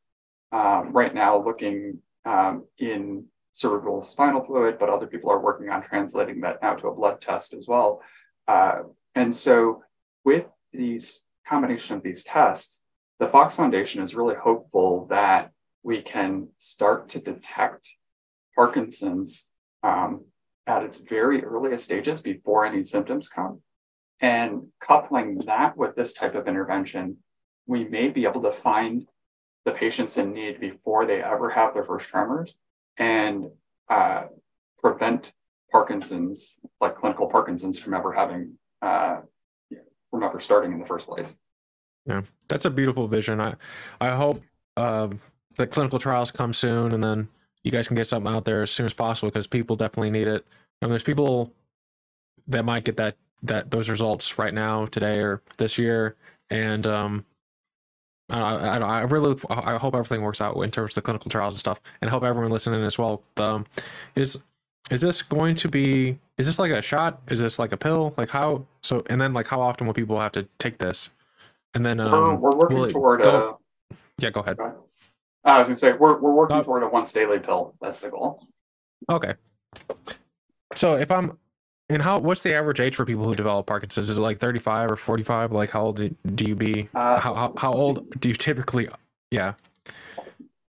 Um, right now, looking um, in cerebral spinal fluid, but other people are working on translating that now to a blood test as well. Uh, and so, with these combination of these tests, the Fox Foundation is really hopeful that we can start to detect Parkinson's um, at its very earliest stages before any symptoms come. And coupling that with this type of intervention, we may be able to find the patients in need before they ever have their first tremors and uh, prevent Parkinson's, like clinical Parkinson's, from ever having, uh, from ever starting in the first place. Yeah, that's a beautiful vision. I, I hope uh, the clinical trials come soon, and then you guys can get something out there as soon as possible because people definitely need it. Mean, there's people that might get that that those results right now, today, or this year, and um, I, I, I really I hope everything works out in terms of the clinical trials and stuff, and hope everyone listening as well. Um, is is this going to be? Is this like a shot? Is this like a pill? Like how? So and then like how often will people have to take this? And then um, we're, we're working toward go, a. Yeah, go ahead. I was gonna say we're we're working uh, toward a once daily pill. That's the goal. Okay. So if I'm and how what's the average age for people who develop Parkinson's? Is it like 35 or 45? Like how old do you be? Uh, how, how how old do you typically yeah.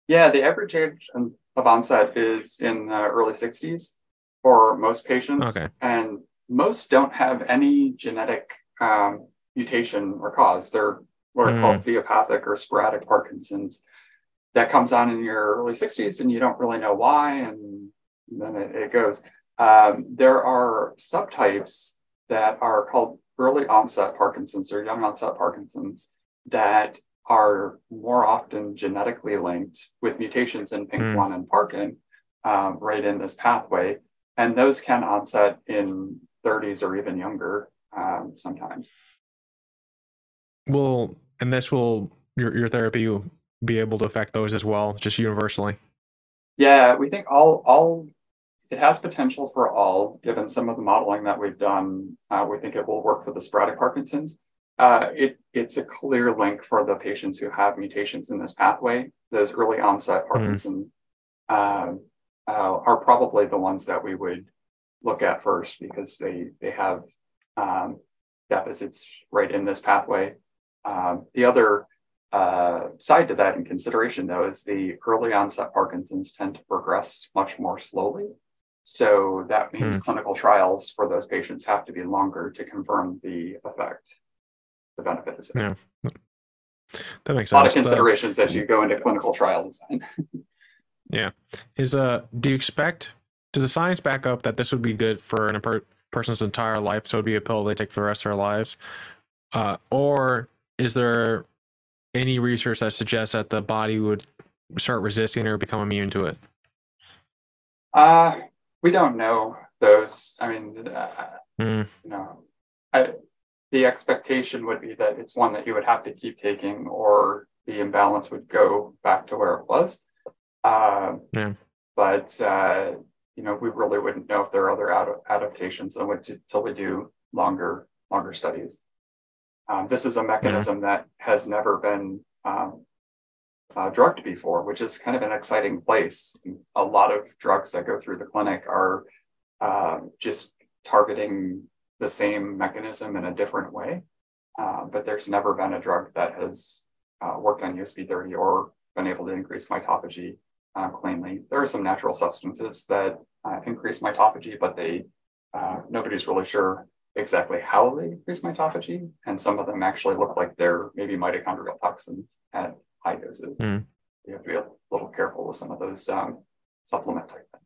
Yeah, the average age of onset is in the early 60s for most patients. Okay. And most don't have any genetic um, mutation or cause. They're what are mm. called idiopathic or sporadic Parkinson's that comes on in your early 60s and you don't really know why. And then it, it goes. Um, there are subtypes that are called early onset Parkinson's or young onset Parkinson's that are more often genetically linked with mutations in PINK1 mm. and Parkin um, right in this pathway. And those can onset in 30s or even younger um, sometimes. Will, and this will, your, your therapy will be able to affect those as well, just universally? Yeah, we think all, all it has potential for all, given some of the modeling that we've done. Uh, we think it will work for the sporadic Parkinson's. Uh, it, it's a clear link for the patients who have mutations in this pathway. Those early onset hmm. Parkinson mm. uh, are probably the ones that we would look at first because they they have um, deficits right in this pathway. Um, the other uh, side to that in consideration, though, is the early onset Parkinson's tend to progress much more slowly. So that means mm. clinical trials for those patients have to be longer to confirm the effect, the benefit is Yeah. That makes sense. A lot of considerations as you go into clinical trial design. [laughs] yeah. Is uh do you expect does the science back up that this would be good for an per- person's entire life? So it'd be a pill they take for the rest of their lives? Uh, or is there any research that suggests that the body would start resisting or become immune to it? Uh, we don't know those. I mean, uh, mm. you know, I, the expectation would be that it's one that you would have to keep taking, or the imbalance would go back to where it was. Uh, yeah. But uh, you know, we really wouldn't know if there are other ad- adaptations until we do longer longer studies. Um, this is a mechanism yeah. that has never been um, uh, drugged before, which is kind of an exciting place. A lot of drugs that go through the clinic are uh, just targeting the same mechanism in a different way. Uh, but there's never been a drug that has uh, worked on USP30 or been able to increase mitophagy uh, cleanly. There are some natural substances that uh, increase mitophagy, but they nobody's really sure exactly how they increase mitophagy, and some of them actually look like they're maybe mitochondrial toxins at high doses. Mm. You have to be a little careful with some of those um, supplement type things.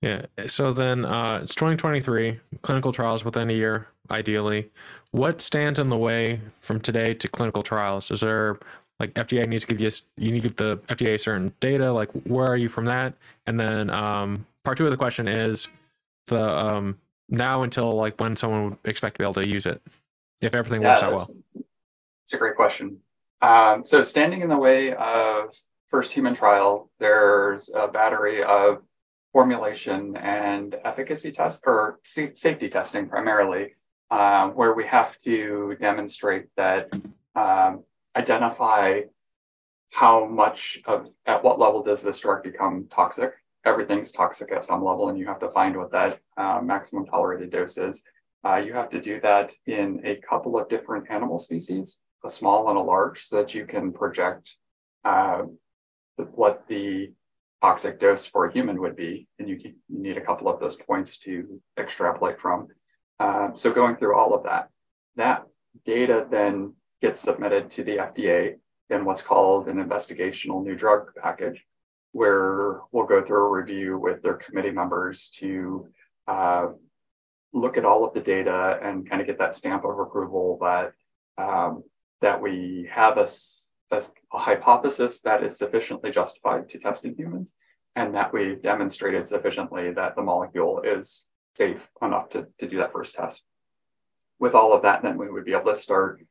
Yeah. So then uh, it's 2023, clinical trials within a year, ideally. What stands in the way from today to clinical trials? Is there like FDA needs to give you you need to give the FDA certain data? Like where are you from that? And then um, part two of the question is the um, now until like when someone would expect to be able to use it if everything yeah, works out well. It's a great question. Um, so standing in the way of first human trial, there's a battery of formulation and efficacy tests or safety testing primarily, um, where we have to demonstrate that um, identify how much of at what level does this drug become toxic. Everything's toxic at some level, and you have to find what that uh, maximum tolerated dose is. Uh, you have to do that in a couple of different animal species, a small and a large, so that you can project uh, what the toxic dose for a human would be. And you, you need a couple of those points to extrapolate from. Uh, so going through all of that, that data then gets submitted to the FDA in what's called an investigational new drug package, where we'll go through a review with their committee members to uh, look at all of the data and kind of get that stamp of approval that um, that we have a, a, a, hypothesis that is sufficiently justified to test in humans, and that we've demonstrated sufficiently that the molecule is safe enough to, to do that first test. With all of that, then we would be able to start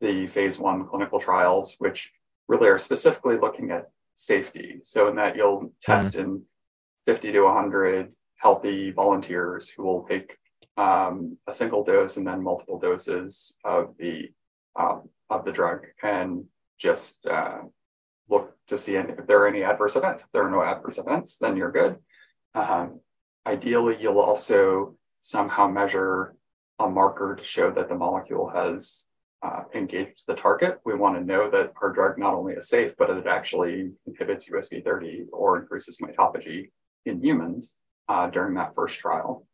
the phase one clinical trials, which really are specifically looking at safety. So in that you'll test mm-hmm. in 50 to 100 healthy volunteers who will take um, a single dose and then multiple doses of the um, of the drug and just uh, look to see if there are any adverse events. If there are no adverse events, then you're good. Um, ideally, you'll also somehow measure a marker to show that the molecule has uh, engaged the target. We want to know that our drug not only is safe, but it actually inhibits USP30 or increases mitophagy in humans uh, during that first trial.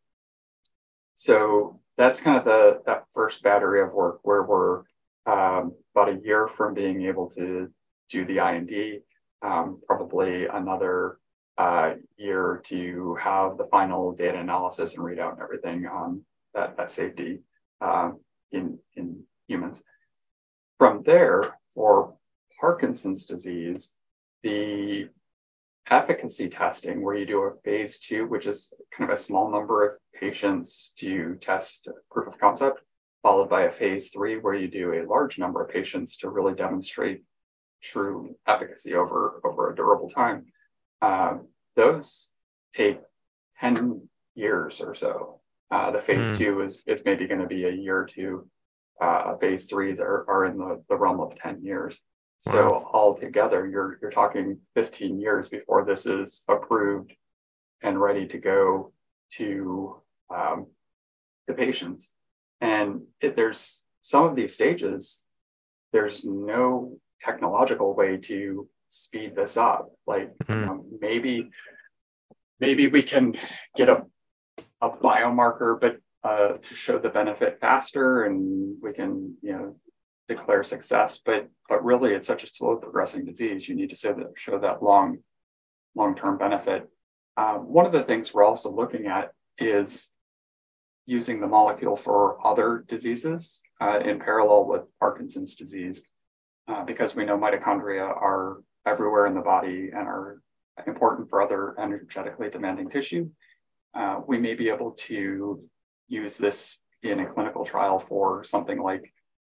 So that's kind of the that first battery of work where we're um, about a year from being able to do the IND, um, probably another uh, year to have the final data analysis and readout and everything on that, that safety um, in, in humans. From there, for Parkinson's disease, the efficacy testing, where you do a phase two, which is kind of a small number of patients to test proof of concept, followed by a phase three, where you do a large number of patients to really demonstrate true efficacy over, over a durable time. Uh, those take 10 years or so. Uh, the phase mm. two is, is maybe going to be a year or two. Uh, phase threes are, are in the, the realm of 10 years. So wow. altogether, you're you're talking 15 years before this is approved and ready to go to um, the patients. And if there's some of these stages, there's no technological way to speed this up. Like mm-hmm. you know, maybe maybe we can get a a biomarker, but uh, to show the benefit faster, and we can you know declare success, but but really it's such a slow progressing disease. You need to show that, show that long long term benefit. Um, one of the things we're also looking at is using the molecule for other diseases uh, in parallel with Parkinson's disease, uh, because we know mitochondria are everywhere in the body and are important for other energetically demanding tissue. Uh, we may be able to use this in a clinical trial for something like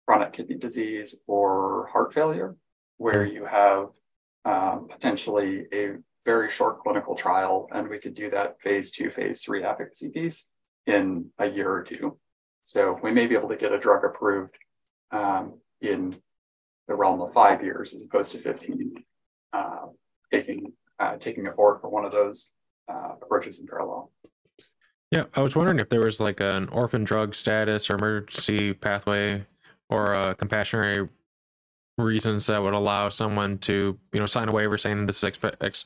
chronic kidney disease or heart failure, where you have um, potentially a very short clinical trial, and we could do that phase two, phase three efficacy piece in a year or two. So we may be able to get a drug approved um, in the realm of five years as opposed to 15, uh, taking, uh, taking it forward for one of those uh, approaches in parallel. Yeah, I was wondering if there was like an orphan drug status or emergency pathway or a compassionate reasons that would allow someone to you know sign a waiver saying this is exp- ex-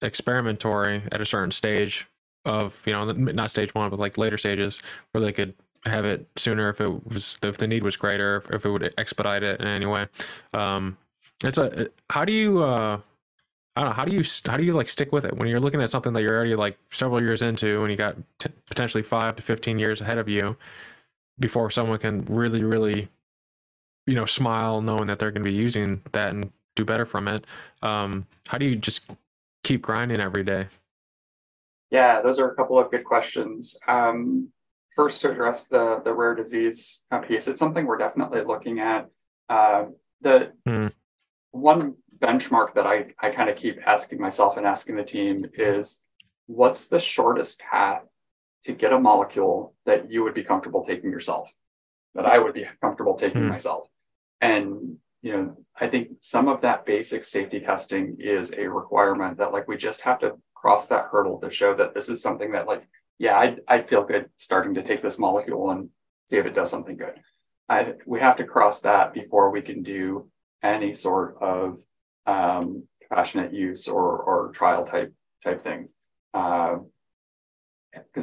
experimentatory at a certain stage of you know not stage one but like later stages where they could have it sooner if it was if the need was greater if it would expedite it in any way um it's a how do you uh I don't know. How do you how do you like stick with it when you're looking at something that you're already like several years into and you got t- potentially five to fifteen years ahead of you before someone can really really you know smile knowing that they're going to be using that and do better from it. Um, how do you just keep grinding every day? Yeah, those are a couple of good questions. Um, first, to address the the rare disease piece, it's something we're definitely looking at. Uh, the mm. one benchmark that I, I kind of keep asking myself and asking the team is what's the shortest path to get a molecule that you would be comfortable taking yourself, that I would be comfortable taking mm. myself? And, you know, I think some of that basic safety testing is a requirement that like we just have to cross that hurdle to show that this is something that like, yeah, I'd, I'd feel good starting to take this molecule and see if it does something good. I, we have to cross that before we can do any sort of um, compassionate use or, or trial type type things. Because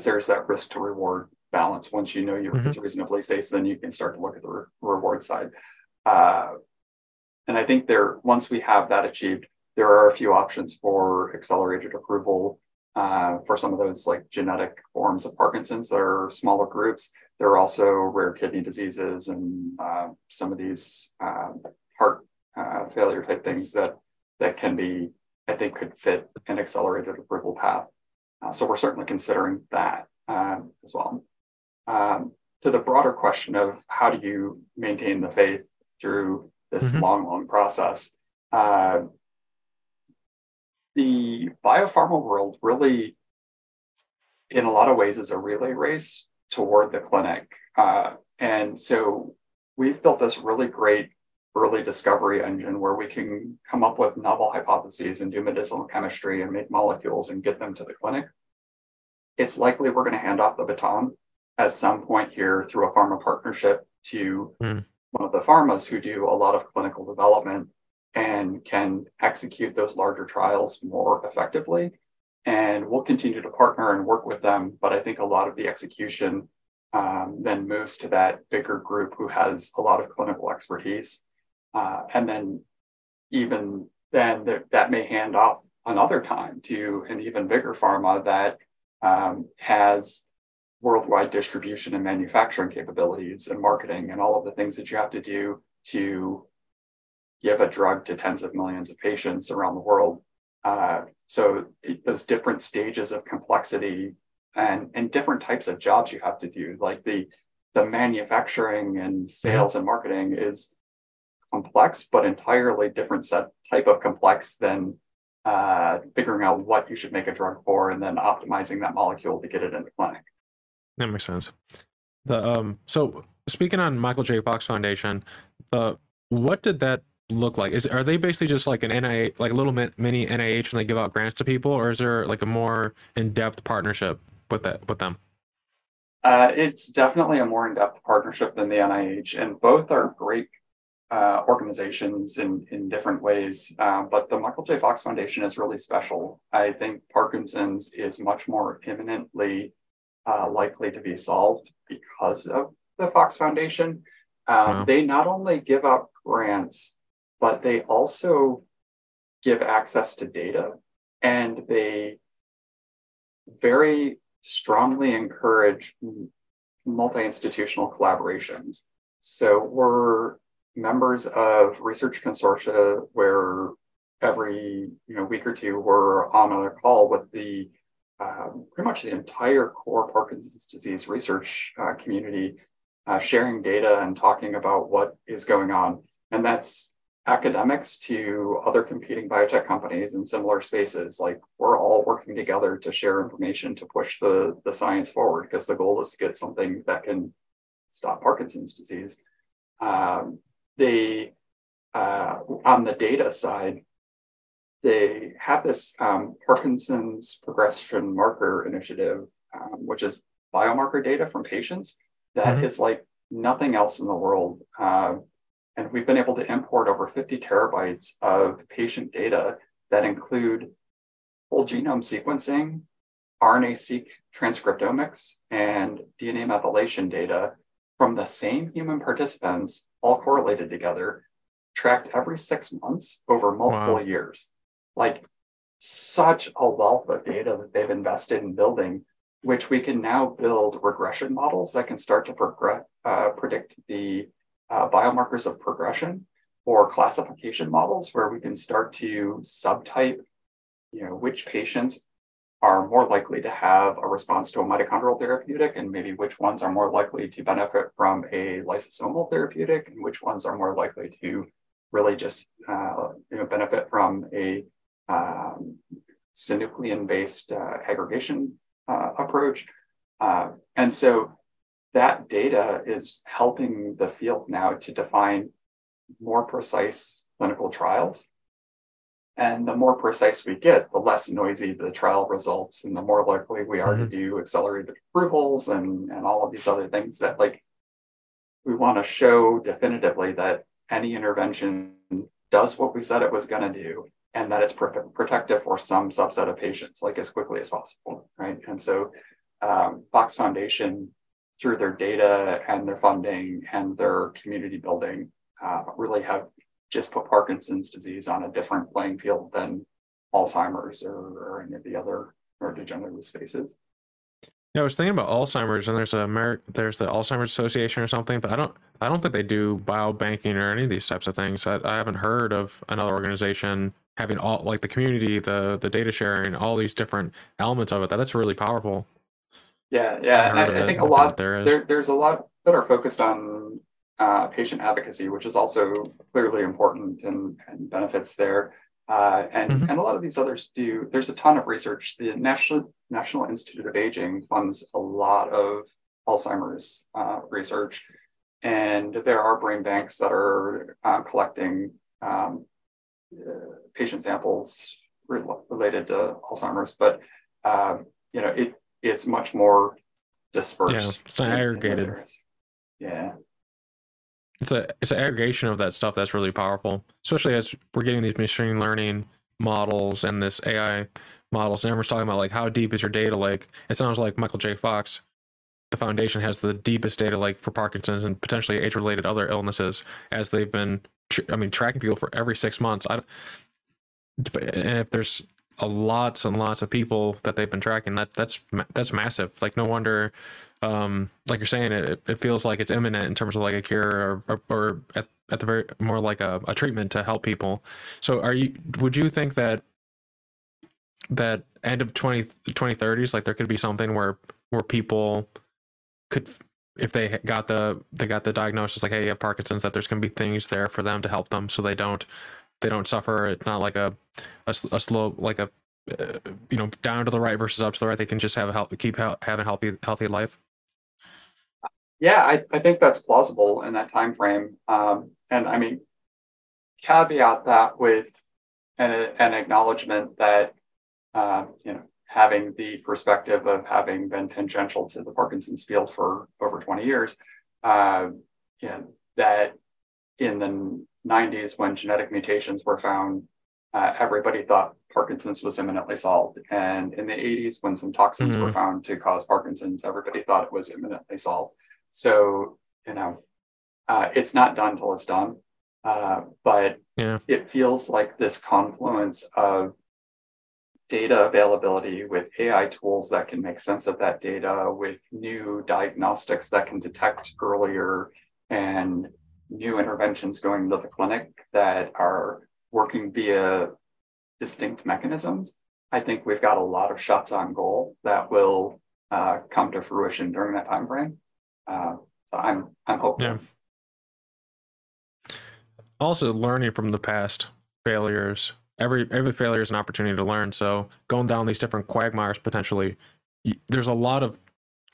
uh, there's that risk to reward balance. Once you know you're mm-hmm. reasonably safe, then you can start to look at the re- reward side. Uh, and I think there, once we have that achieved, there are a few options for accelerated approval uh, for some of those like genetic forms of Parkinson's that are smaller groups. There are also rare kidney diseases and uh, some of these uh, heart uh, failure type things that that can be, I think, could fit an accelerated approval path. Uh, so we're certainly considering that um, as well. Um, to the broader question of how do you maintain the faith through this mm-hmm. long, long process, uh, the biopharma world really, in a lot of ways, is a relay race toward the clinic. Uh, and so we've built this really great early discovery engine where we can come up with novel hypotheses and do medicinal chemistry and make molecules and get them to the clinic, it's likely we're going to hand off the baton at some point here through a pharma partnership to mm. one of the pharmas who do a lot of clinical development and can execute those larger trials more effectively. And we'll continue to partner and work with them. But I think a lot of the execution um, then moves to that bigger group who has a lot of clinical expertise. Uh, and then even then th- that may hand off another time to an even bigger pharma that um, has worldwide distribution and manufacturing capabilities and marketing and all of the things that you have to do to give a drug to tens of millions of patients around the world. Uh, so those different stages of complexity and, and different types of jobs you have to do, like the the manufacturing and sales and marketing is complex, but entirely different set type of complex than uh, figuring out what you should make a drug for and then optimizing that molecule to get it into clinic. That makes sense. The um, so speaking on Michael J. Fox Foundation, uh, what did that look like? Is are they basically just like an NIH, like a little mini NIH, and they give out grants to people, or is there like a more in depth partnership with that with them? Uh, it's definitely a more in depth partnership than the NIH, and both are great uh, organizations in, in different ways. Uh, but the Michael J. Fox Foundation is really special. I think Parkinson's is much more imminently uh, likely to be solved because of the Fox Foundation. Um, They not only give out grants, but they also give access to data and they very strongly encourage multi-institutional collaborations. So we're members of research consortia where every you know week or two we're on a call with the um, pretty much the entire core Parkinson's disease research uh, community, uh, sharing data and talking about what is going on. And that's academics to other competing biotech companies in similar spaces. Like we're all working together to share information to push the, the science forward because the goal is to get something that can stop Parkinson's disease. Um, they uh, on the data side, they have this um, Parkinson's progression marker initiative, um, which is biomarker data from patients that mm-hmm. is like nothing else in the world. Uh, and we've been able to import over 50 terabytes of patient data that include whole genome sequencing, RNA-seq transcriptomics, and DNA methylation data from the same human participants, all correlated together, tracked every six months over multiple wow. years. Like such a wealth of data that they've invested in building, which we can now build regression models that can start to progress, uh, predict the uh, biomarkers of progression or classification models where we can start to subtype, you know, which patients are more likely to have a response to a mitochondrial therapeutic and maybe which ones are more likely to benefit from a lysosomal therapeutic and which ones are more likely to really just uh, you know, benefit from a um, synuclein-based uh, aggregation uh, approach. Uh, and so that data is helping the field now to define more precise clinical trials and the more precise we get, the less noisy the trial results, and the more likely we are mm-hmm. to do accelerated approvals and, and all of these other things that, like, we want to show definitively that any intervention does what we said it was going to do and that it's pro- protective for some subset of patients, like as quickly as possible, right? And so, um, Fox Foundation, through their data and their funding and their community building, uh, really have just put Parkinson's disease on a different playing field than Alzheimer's or, or any of the other neurodegenerative spaces. Yeah, I was thinking about Alzheimer's, and there's a there's the Alzheimer's Association or something, but I don't I don't think they do biobanking or any of these types of things. I, I haven't heard of another organization having all like the community, the the data sharing, all these different elements of it. That that's really powerful. Yeah, yeah, I, I, think a lot there, there there's a lot that are focused on uh, patient advocacy, which is also clearly important and, and benefits there. Uh, and, mm-hmm. and a lot of these others do. There's a ton of research. The National National Institute of Aging funds a lot of Alzheimer's uh, research, and there are brain banks that are uh, collecting um, uh, patient samples re- related to Alzheimer's. But um, you know, it it's much more dispersed. Yeah, it's not aggregated. Yeah it's a it's an aggregation of that stuff that's really powerful, especially as we're getting these machine learning models and this AI models. And everyone's talking about like how deep is your data lake? It sounds like Michael J. Fox, the foundation has the deepest data lake for Parkinson's and potentially age-related other illnesses, as they've been, I mean, tracking people for every six months. I, and if there's a lots and lots of people that they've been tracking, that that's that's massive. Like no wonder um, like you're saying, it, it feels like it's imminent in terms of like a cure or, or, or at, at the very more like a, a treatment to help people. So are you, would you think that that end of 20, 2030s, like there could be something where, where people could, if they got the, they got the diagnosis, like, Hey, you have Parkinson's, that there's going to be things there for them to help them so they don't, they don't suffer. It's not like a, a, a slow, like a, uh, you know, down to the right versus up to the right. They can just have a help, keep having healthy, healthy life. Yeah, I, I think that's plausible in that time frame. Um, and I mean, caveat that with an, an acknowledgement that uh, you know having the perspective of having been tangential to the Parkinson's field for over 20 years, uh, you know, that in the 90s when genetic mutations were found, uh, everybody thought Parkinson's was imminently solved. And in the 80s, when some toxins mm-hmm. were found to cause Parkinson's, everybody thought it was imminently solved. So, you know, uh, it's not done till it's done. Uh, but yeah. it feels like this confluence of data availability with AI tools that can make sense of that data, with new diagnostics that can detect earlier, and new interventions going to the clinic that are working via distinct mechanisms. I think we've got a lot of shots on goal that will uh, come to fruition during that time frame. Uh, so I'm I'm hopeful. Yeah. Also, learning from the past failures. Every every failure is an opportunity to learn. So going down these different quagmires potentially, there's a lot of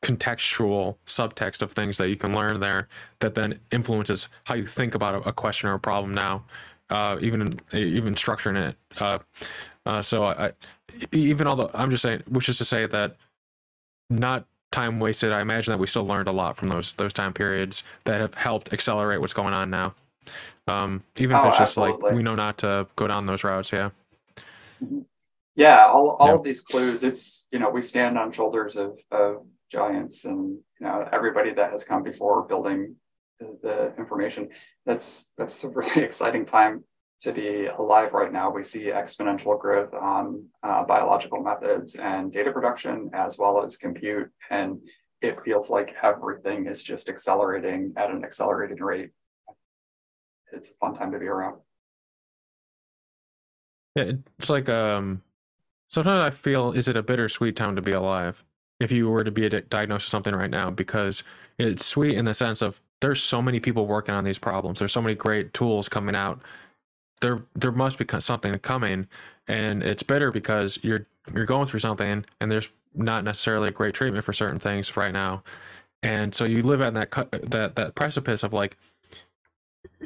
contextual subtext of things that you can learn there that then influences how you think about a, question or a problem now, uh, even even structuring it. Uh, uh, so I, even although I'm just saying, which is to say that not time wasted. I imagine that we still learned a lot from those those time periods that have helped accelerate what's going on now. Um, even oh, if it's just absolutely. like we know not to go down those routes. Yeah. Mm-hmm. Yeah, all, all yeah. of these clues. It's you know we stand on shoulders of, of giants, and you know everybody that has come before building the, the information. That's that's a really [laughs] exciting time to be alive right now. We see exponential growth on uh, biological methods and data production, as well as compute. And it feels like everything is just accelerating at an accelerated rate. It's a fun time to be around. It's like um, sometimes I feel is it a bittersweet time to be alive if you were to be diagnosed with something right now because it's sweet in the sense of there's so many people working on these problems. There's so many great tools coming out. There there must be something coming, and it's bitter because you're you're going through something and there's not necessarily a great treatment for certain things right now, and so you live at that that that precipice of like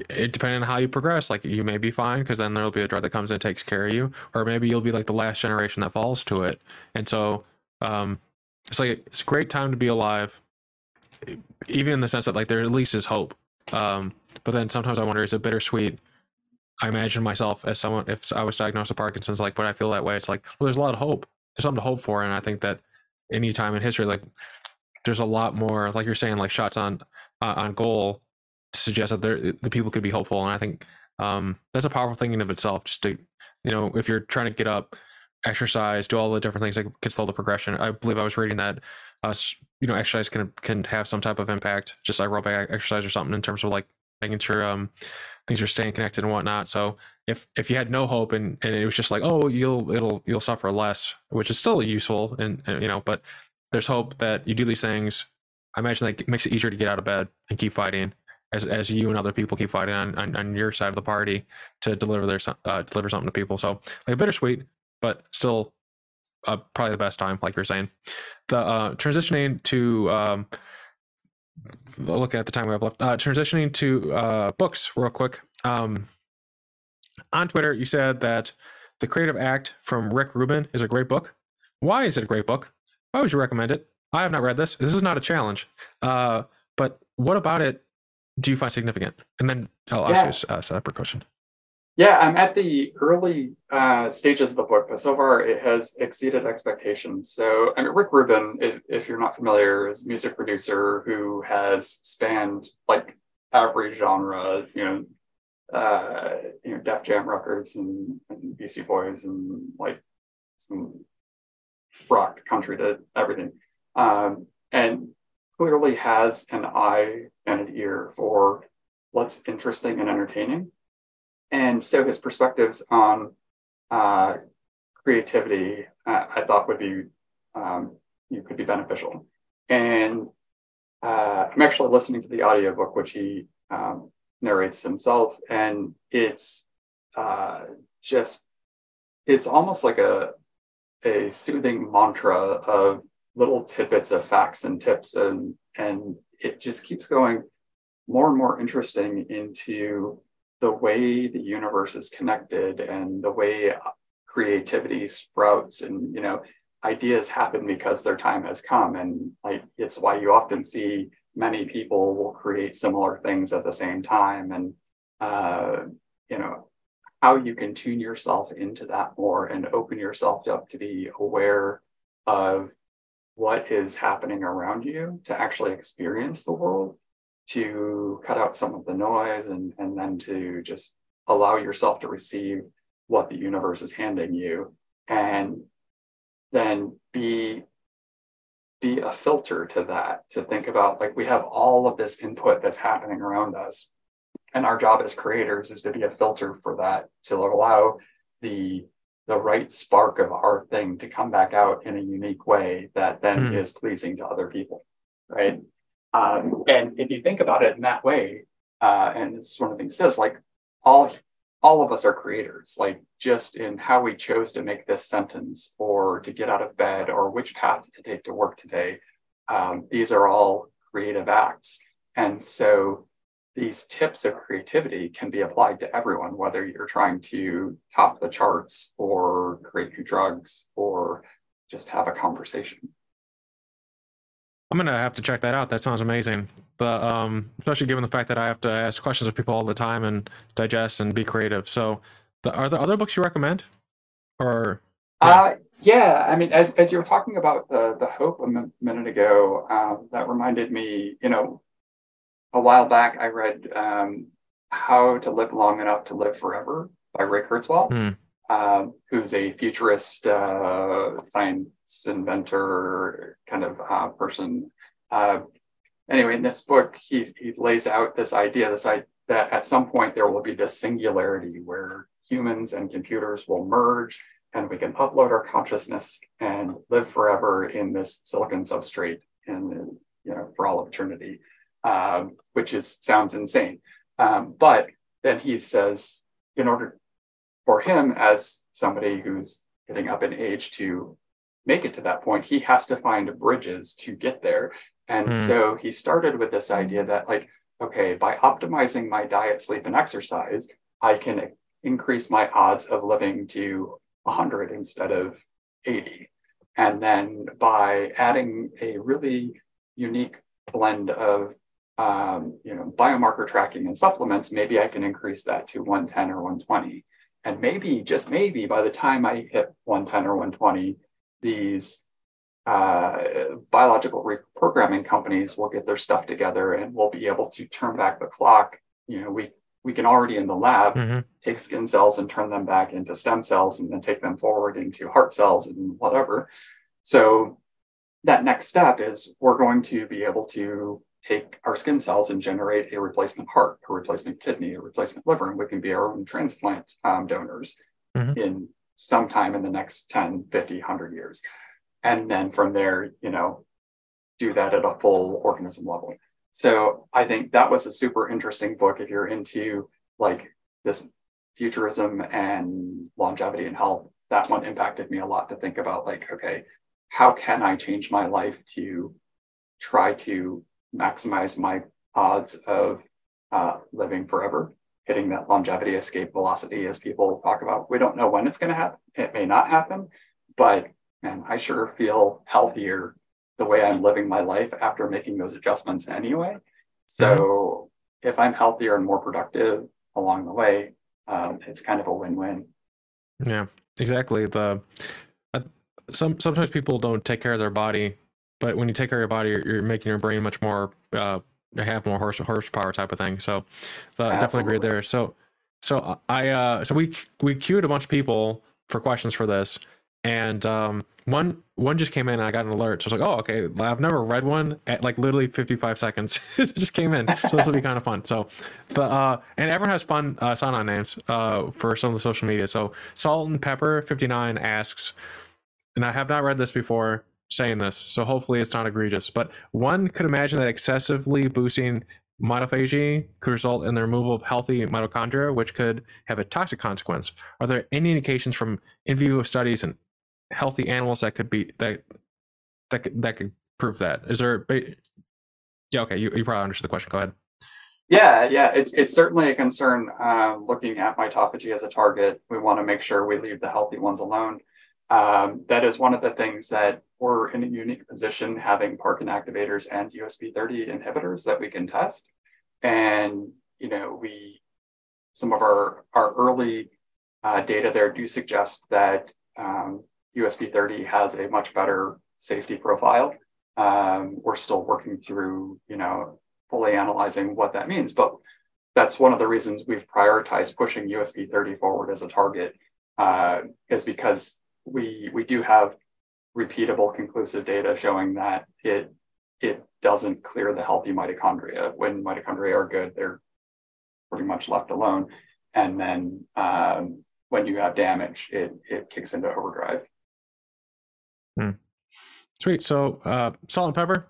it depending on how you progress like you may be fine because then there'll be a drug that comes and takes care of you or maybe you'll be like the last generation that falls to it and so um it's like it's a great time to be alive even in the sense that like there at least is hope. Um but then sometimes i wonder is it bittersweet? I imagine myself as someone if i was diagnosed with parkinson's like but i feel that way? It's like well there's a lot of hope. There's something to hope for and i think that any time in history like there's a lot more like you're saying like shots on uh, on goal suggest that the people could be hopeful, and I think um, that's a powerful thing in of itself. Just to you know, if you're trying to get up, exercise, do all the different things that can slow the progression. I believe I was reading that uh, you know, exercise can can have some type of impact, just aerobic exercise or something in terms of like making sure um, things are staying connected and whatnot. So if if you had no hope and, and it was just like, oh, you'll it'll you'll suffer less, which is still useful and, and you know, but there's hope that you do these things. I imagine that makes it easier to get out of bed and keep fighting as, as you and other people keep fighting on, on, on your side of the party to deliver their uh, deliver something to people. So like bittersweet, but still uh, probably the best time, like you're saying. The uh, transitioning to um, looking at the time we have left, uh, transitioning to uh, books real quick. Um, on Twitter, you said that the Creative Act from Rick Rubin is a great book. Why is it a great book? Why would you recommend it? I have not read this. This is not a challenge. Uh, but what about it do you find significant? And then I'll ask you a separate question. Yeah, I'm at the early uh, stages of the book, but so far it has exceeded expectations. So, I mean, Rick Rubin, if, if you're not familiar, is a music producer who has spanned like every genre, you know, uh, you know, Def Jam records and, and Beastie Boys and like some rock country to everything. Um, and clearly has an eye and an ear for what's interesting and entertaining. And so his perspectives on uh, creativity, uh, I thought would be um, you could be beneficial. And uh, I'm actually listening to the audiobook, which he um, narrates himself, and it's uh, just it's almost like a a soothing mantra of little tidbits of facts and tips and and it just keeps going more and more interesting into the way the universe is connected and the way creativity sprouts and you know ideas happen because their time has come. And like it's why you often see many people will create similar things at the same time. And uh, you know how you can tune yourself into that more and open yourself up to be aware of what is happening around you to actually experience the world, to cut out some of the noise, and, and then to just allow yourself to receive what the universe is handing you, and then be be a filter to that to think about like we have all of this input that's happening around us and our job as creators is to be a filter for that to allow the the right spark of our thing to come back out in a unique way that then mm. is pleasing to other people, right? Um, and if you think about it in that way, uh, and it's one of the things says like all all of us are creators, like just in how we chose to make this sentence or to get out of bed or which path to take to work today. Um, these are all creative acts. And so these tips of creativity can be applied to everyone, whether you're trying to top the charts or create new drugs or just have a conversation. I'm gonna have to check that out. That sounds amazing. But um, especially given the fact that I have to ask questions of people all the time and digest and be creative. So, the, are there other books you recommend? Or yeah. Uh, yeah, I mean, as as you were talking about the the hope a m- minute ago, um, that reminded me. You know, a while back, I read um, How to Live Long Enough to Live Forever by Ray Kurzweil, mm. Um, who's a futurist uh, science inventor kind of uh, person. Uh, anyway, in this book, he, he lays out this idea, this idea that at some point there will be this singularity where humans and computers will merge and we can upload our consciousness and live forever in this silicon substrate and you know for all eternity um, which is sounds insane um, but then he says in order for him as somebody who's getting up in age to make it to that point he has to find bridges to get there and mm. so he started with this idea that like okay by optimizing my diet sleep and exercise i can increase my odds of living to 100 instead of 80. And then by adding a really unique blend of um, you know, biomarker tracking and supplements, maybe I can increase that to 110 or 120. And maybe, just maybe, by the time I hit 110 or 120, these uh, biological reprogramming companies will get their stuff together and we'll be able to turn back the clock. You know, we we can already in the lab mm-hmm. take skin cells and turn them back into stem cells and then take them forward into heart cells and whatever. So that next step is we're going to be able to take our skin cells and generate a replacement heart, a replacement kidney, a replacement liver, and we can be our own transplant um, donors mm-hmm. in sometime in the next 10, 50, 100 years. And then from there, you know, do that at a full organism level. So I think that was a super interesting book if you're into like this futurism and longevity and health. That one impacted me a lot to think about like, okay, how can I change my life to try to maximize my odds of uh, living forever, hitting that longevity escape velocity as people talk about. We don't know when it's going to happen. It may not happen, but man, I sure feel healthier the way I'm living my life after making those adjustments anyway. So mm-hmm. if I'm healthier and more productive along the way, um, it's kind of a win-win. Yeah, exactly. The uh, some sometimes people don't take care of their body, but when you take care of your body, you're, you're making your brain much more uh, have more horse horsepower type of thing. So uh, definitely agree there. So so I uh so we we queued a bunch of people for questions for this and um, one one just came in and I got an alert. So I was like, oh, okay. I've never read one at like literally 55 seconds. [laughs] it just came in. So this will be kind of fun. So the uh, and everyone has fun uh, sign on names uh, for some of the social media. So Salt and Pepper 59 asks, and I have not read this before saying this, so hopefully it's not egregious. But one could imagine that excessively boosting mitophagy could result in the removal of healthy mitochondria, which could have a toxic consequence. Are there any indications from in vivo studies and healthy animals that could be that that could, that could prove that? Is there? Yeah, okay. You, you probably understood the question. Go ahead. Yeah, yeah, it's it's certainly a concern. Uh, looking at mitophagy as a target, we want to make sure we leave the healthy ones alone. Um, that is one of the things that we're in a unique position having Parkin activators and USP30 inhibitors that we can test. And you know, we some of our our early uh, data there do suggest that um, USP 30 has a much better safety profile. Um, we're still working through, you know, fully analyzing what that means, but that's one of the reasons we've prioritized pushing USP 30 forward as a target, uh, is because we we do have repeatable, conclusive data showing that it it doesn't clear the healthy mitochondria. When mitochondria are good, they're pretty much left alone, and then um, when you have damage, it it kicks into overdrive. Hmm. Sweet. So, uh, salt and pepper.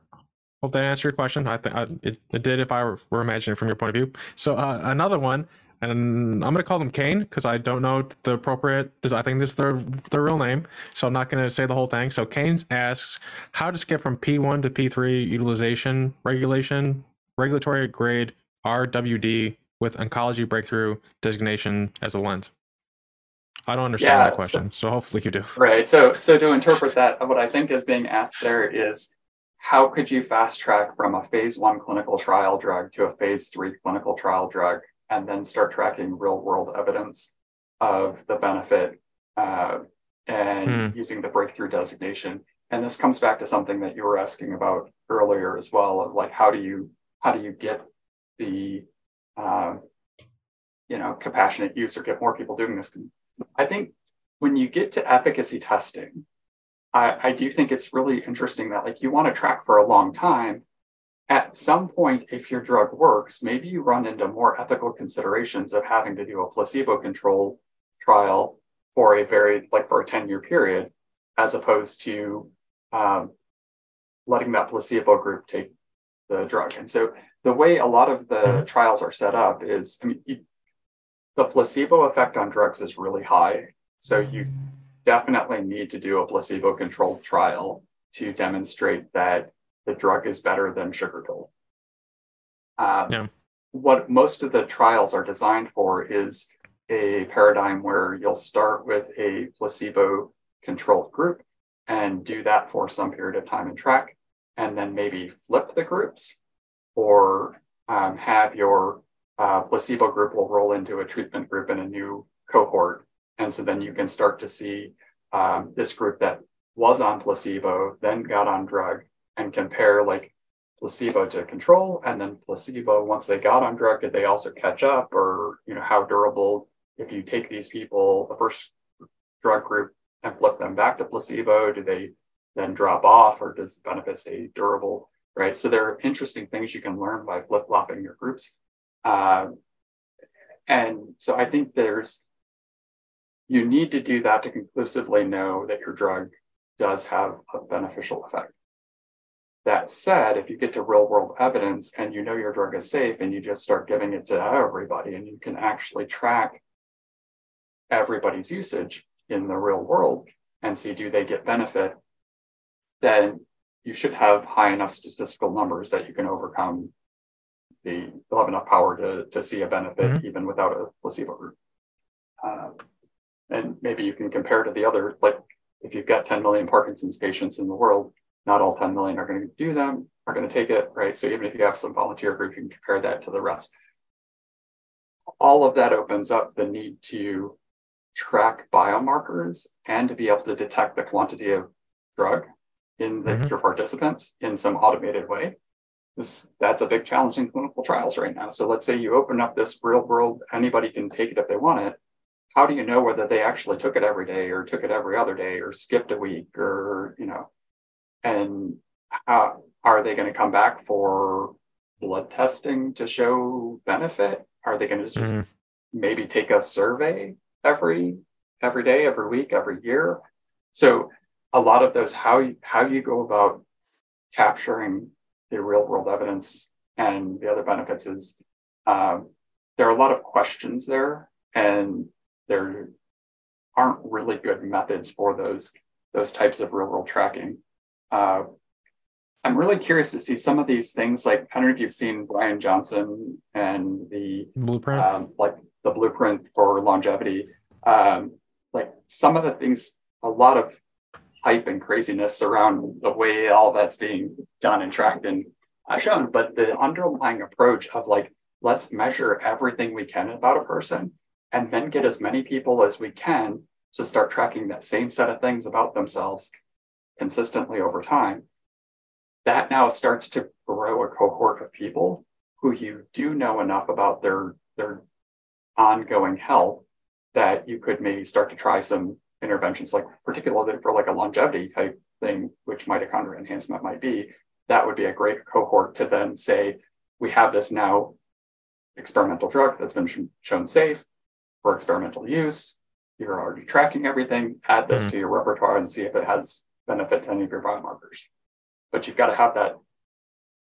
Hope that answered your question. I think it, it did if I were, were imagining from your point of view. So, uh, another one, and I'm going to call them Kane because I don't know the appropriate. I think this is their their real name, so I'm not going to say the whole thing. So, Kane's asks how to skip from P1 to P3 utilization regulation regulatory grade RWD with oncology breakthrough designation as a lens. I don't understand yeah, that question, so, so, hopefully you do. Right. So, so to interpret that, what I think is being asked there is, how could you fast track from a phase one clinical trial drug to a phase three clinical trial drug, and then start tracking real world evidence of the benefit uh, and mm. using the breakthrough designation? And this comes back to something that you were asking about earlier as well, of like how do you how do you get the uh, you know, compassionate use or get more people doing this. I think when you get to efficacy testing, I, I do think it's really interesting that like you want to track for a long time. At some point, if your drug works, maybe you run into more ethical considerations of having to do a placebo controlled trial for a very like for a 10 year period, as opposed to um, letting that placebo group take the drug. And so the way a lot of the mm-hmm. trials are set up is, I mean, you, the placebo effect on drugs is really high. So you definitely need to do a placebo controlled trial to demonstrate that the drug is better than sugar pill. Um, yeah. What most of the trials are designed for is a paradigm where you'll start with a placebo controlled group and do that for some period of time and track, and then maybe flip the groups or um, have your uh, placebo group will roll into a treatment group in a new cohort. And so then you can start to see um, this group that was on placebo, then got on drug, and compare like placebo to control and then placebo once they got on drug did they also catch up? Or you know how durable if you take these people the first drug group and flip them back to placebo do they then drop off or does the benefit stay durable right? So there are interesting things you can learn by flip-flopping your groups. Uh, and so i think there's you need to do that to conclusively know that your drug does have a beneficial effect that said, if you get to real world evidence and you know your drug is safe and you just start giving it to everybody and you can actually track everybody's usage in the real world and see do they get benefit, then you should have high enough statistical numbers that you can overcome the you'll have enough power to, to see a benefit mm-hmm. even without a placebo group. Uh, and maybe you can compare to the other, like if you've got 10 million Parkinson's patients in the world, not all 10 million are going to do them, are going to take it, right? So even if you have some volunteer group, you can compare that to the rest. All of that opens up the need to track biomarkers and to be able to detect the quantity of drug in the, mm-hmm. your participants in some automated way. This, that's a big challenge in clinical trials right now. So let's say you open up this real world, anybody can take it if they want it. How do you know whether they actually took it every day or took it every other day or skipped a week or, you know, and how are they going to come back for blood testing to show benefit? Are they going to just mm-hmm. maybe take a survey every every day, every week, every year? So a lot of those how you, how you go about capturing the real world evidence and the other benefits is um, there are a lot of questions there, and there aren't really good methods for those those types of real world tracking uh, I'm really curious to see some of these things. Like I don't know if you've seen Bryan Johnson and the blueprint, um, like the blueprint for longevity. Um, like some of the things, a lot of hype and craziness around the way all that's being done and tracked and shown. But the underlying approach of like let's measure everything we can about a person, and then get as many people as we can to start tracking that same set of things about themselves consistently over time, that now starts to grow a cohort of people who you do know enough about their their ongoing health that you could maybe start to try some interventions, like particularly for like a longevity type thing, which mitochondria enhancement might be. That would be a great cohort to then say, we have this now experimental drug that's been sh- shown safe for experimental use. You're already tracking everything. Add this mm-hmm. to your repertoire and see if it has benefit to any of your biomarkers. But you've got to have that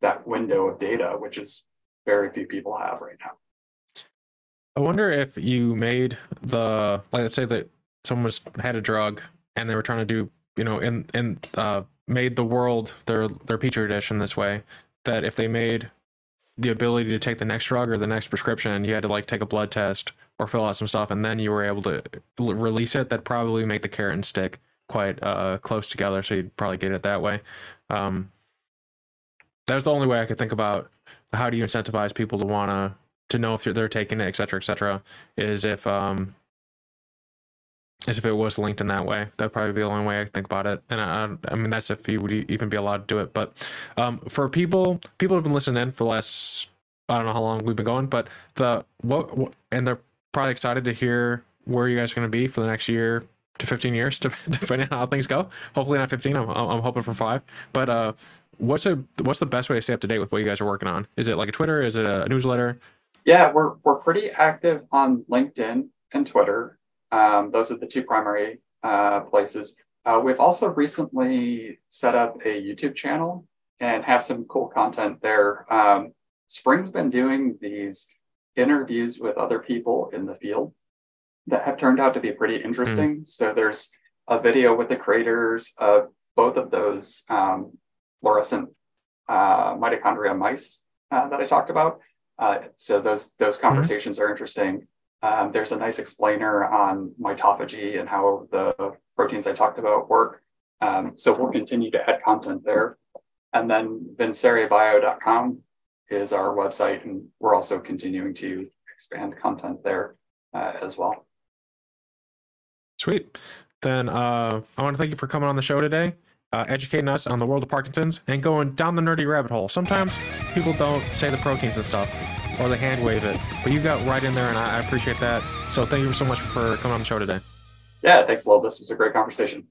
that window of data, which is very few people have right now. I wonder if you made the like let's say that someone was had a drug and they were trying to do you know and and uh, made the world their their petri dish in this way that if they made the ability to take the next drug or the next prescription you had to like take a blood test or fill out some stuff and then you were able to release it that probably make the carrot and stick quite uh, close together, so you'd probably get it that way. Um, that's the only way I could think about how do you incentivize people to want to know if they're taking it, et cetera, et cetera, is if um, is if it was linked in that way. That'd probably be the only way I think about it. And I, I mean, that's if you would even be allowed to do it. But um, for people, people have been listening in for the last, I don't know how long we've been going, but the what, what and they're probably excited to hear where you guys are going to be for the next year to 15 years, to, [laughs] depending on how things go. Hopefully not 15. I'm, I'm hoping for five. But uh, what's a what's the best way to stay up to date with what you guys are working on? Is it like a Twitter? Is it a newsletter? Yeah, we're we're pretty active on LinkedIn and Twitter. Um, those are the two primary uh, places. Uh, we've also recently set up a YouTube channel and have some cool content there. Um, Spring's been doing these interviews with other people in the field that have turned out to be pretty interesting. Mm. So there's a video with the creators of both of those um, fluorescent uh, mitochondria mice uh, that I talked about. Uh, so those those mm-hmm. conversations mm-hmm. are interesting. Um, there's a nice explainer on mitophagy and how the proteins I talked about work. Um, so we'll continue to add content there. And then vincerebio.com is our website, and we're also continuing to expand content there uh, as well. Sweet. Then uh, I want to thank you for coming on the show today, uh, educating us on the world of Parkinson's and going down the nerdy rabbit hole. Sometimes people don't say the proteins and stuff, or they hand wave it, but you got right in there, and I, I appreciate that. So thank you so much for coming on the show today. Yeah, thanks a lot. This was a great conversation.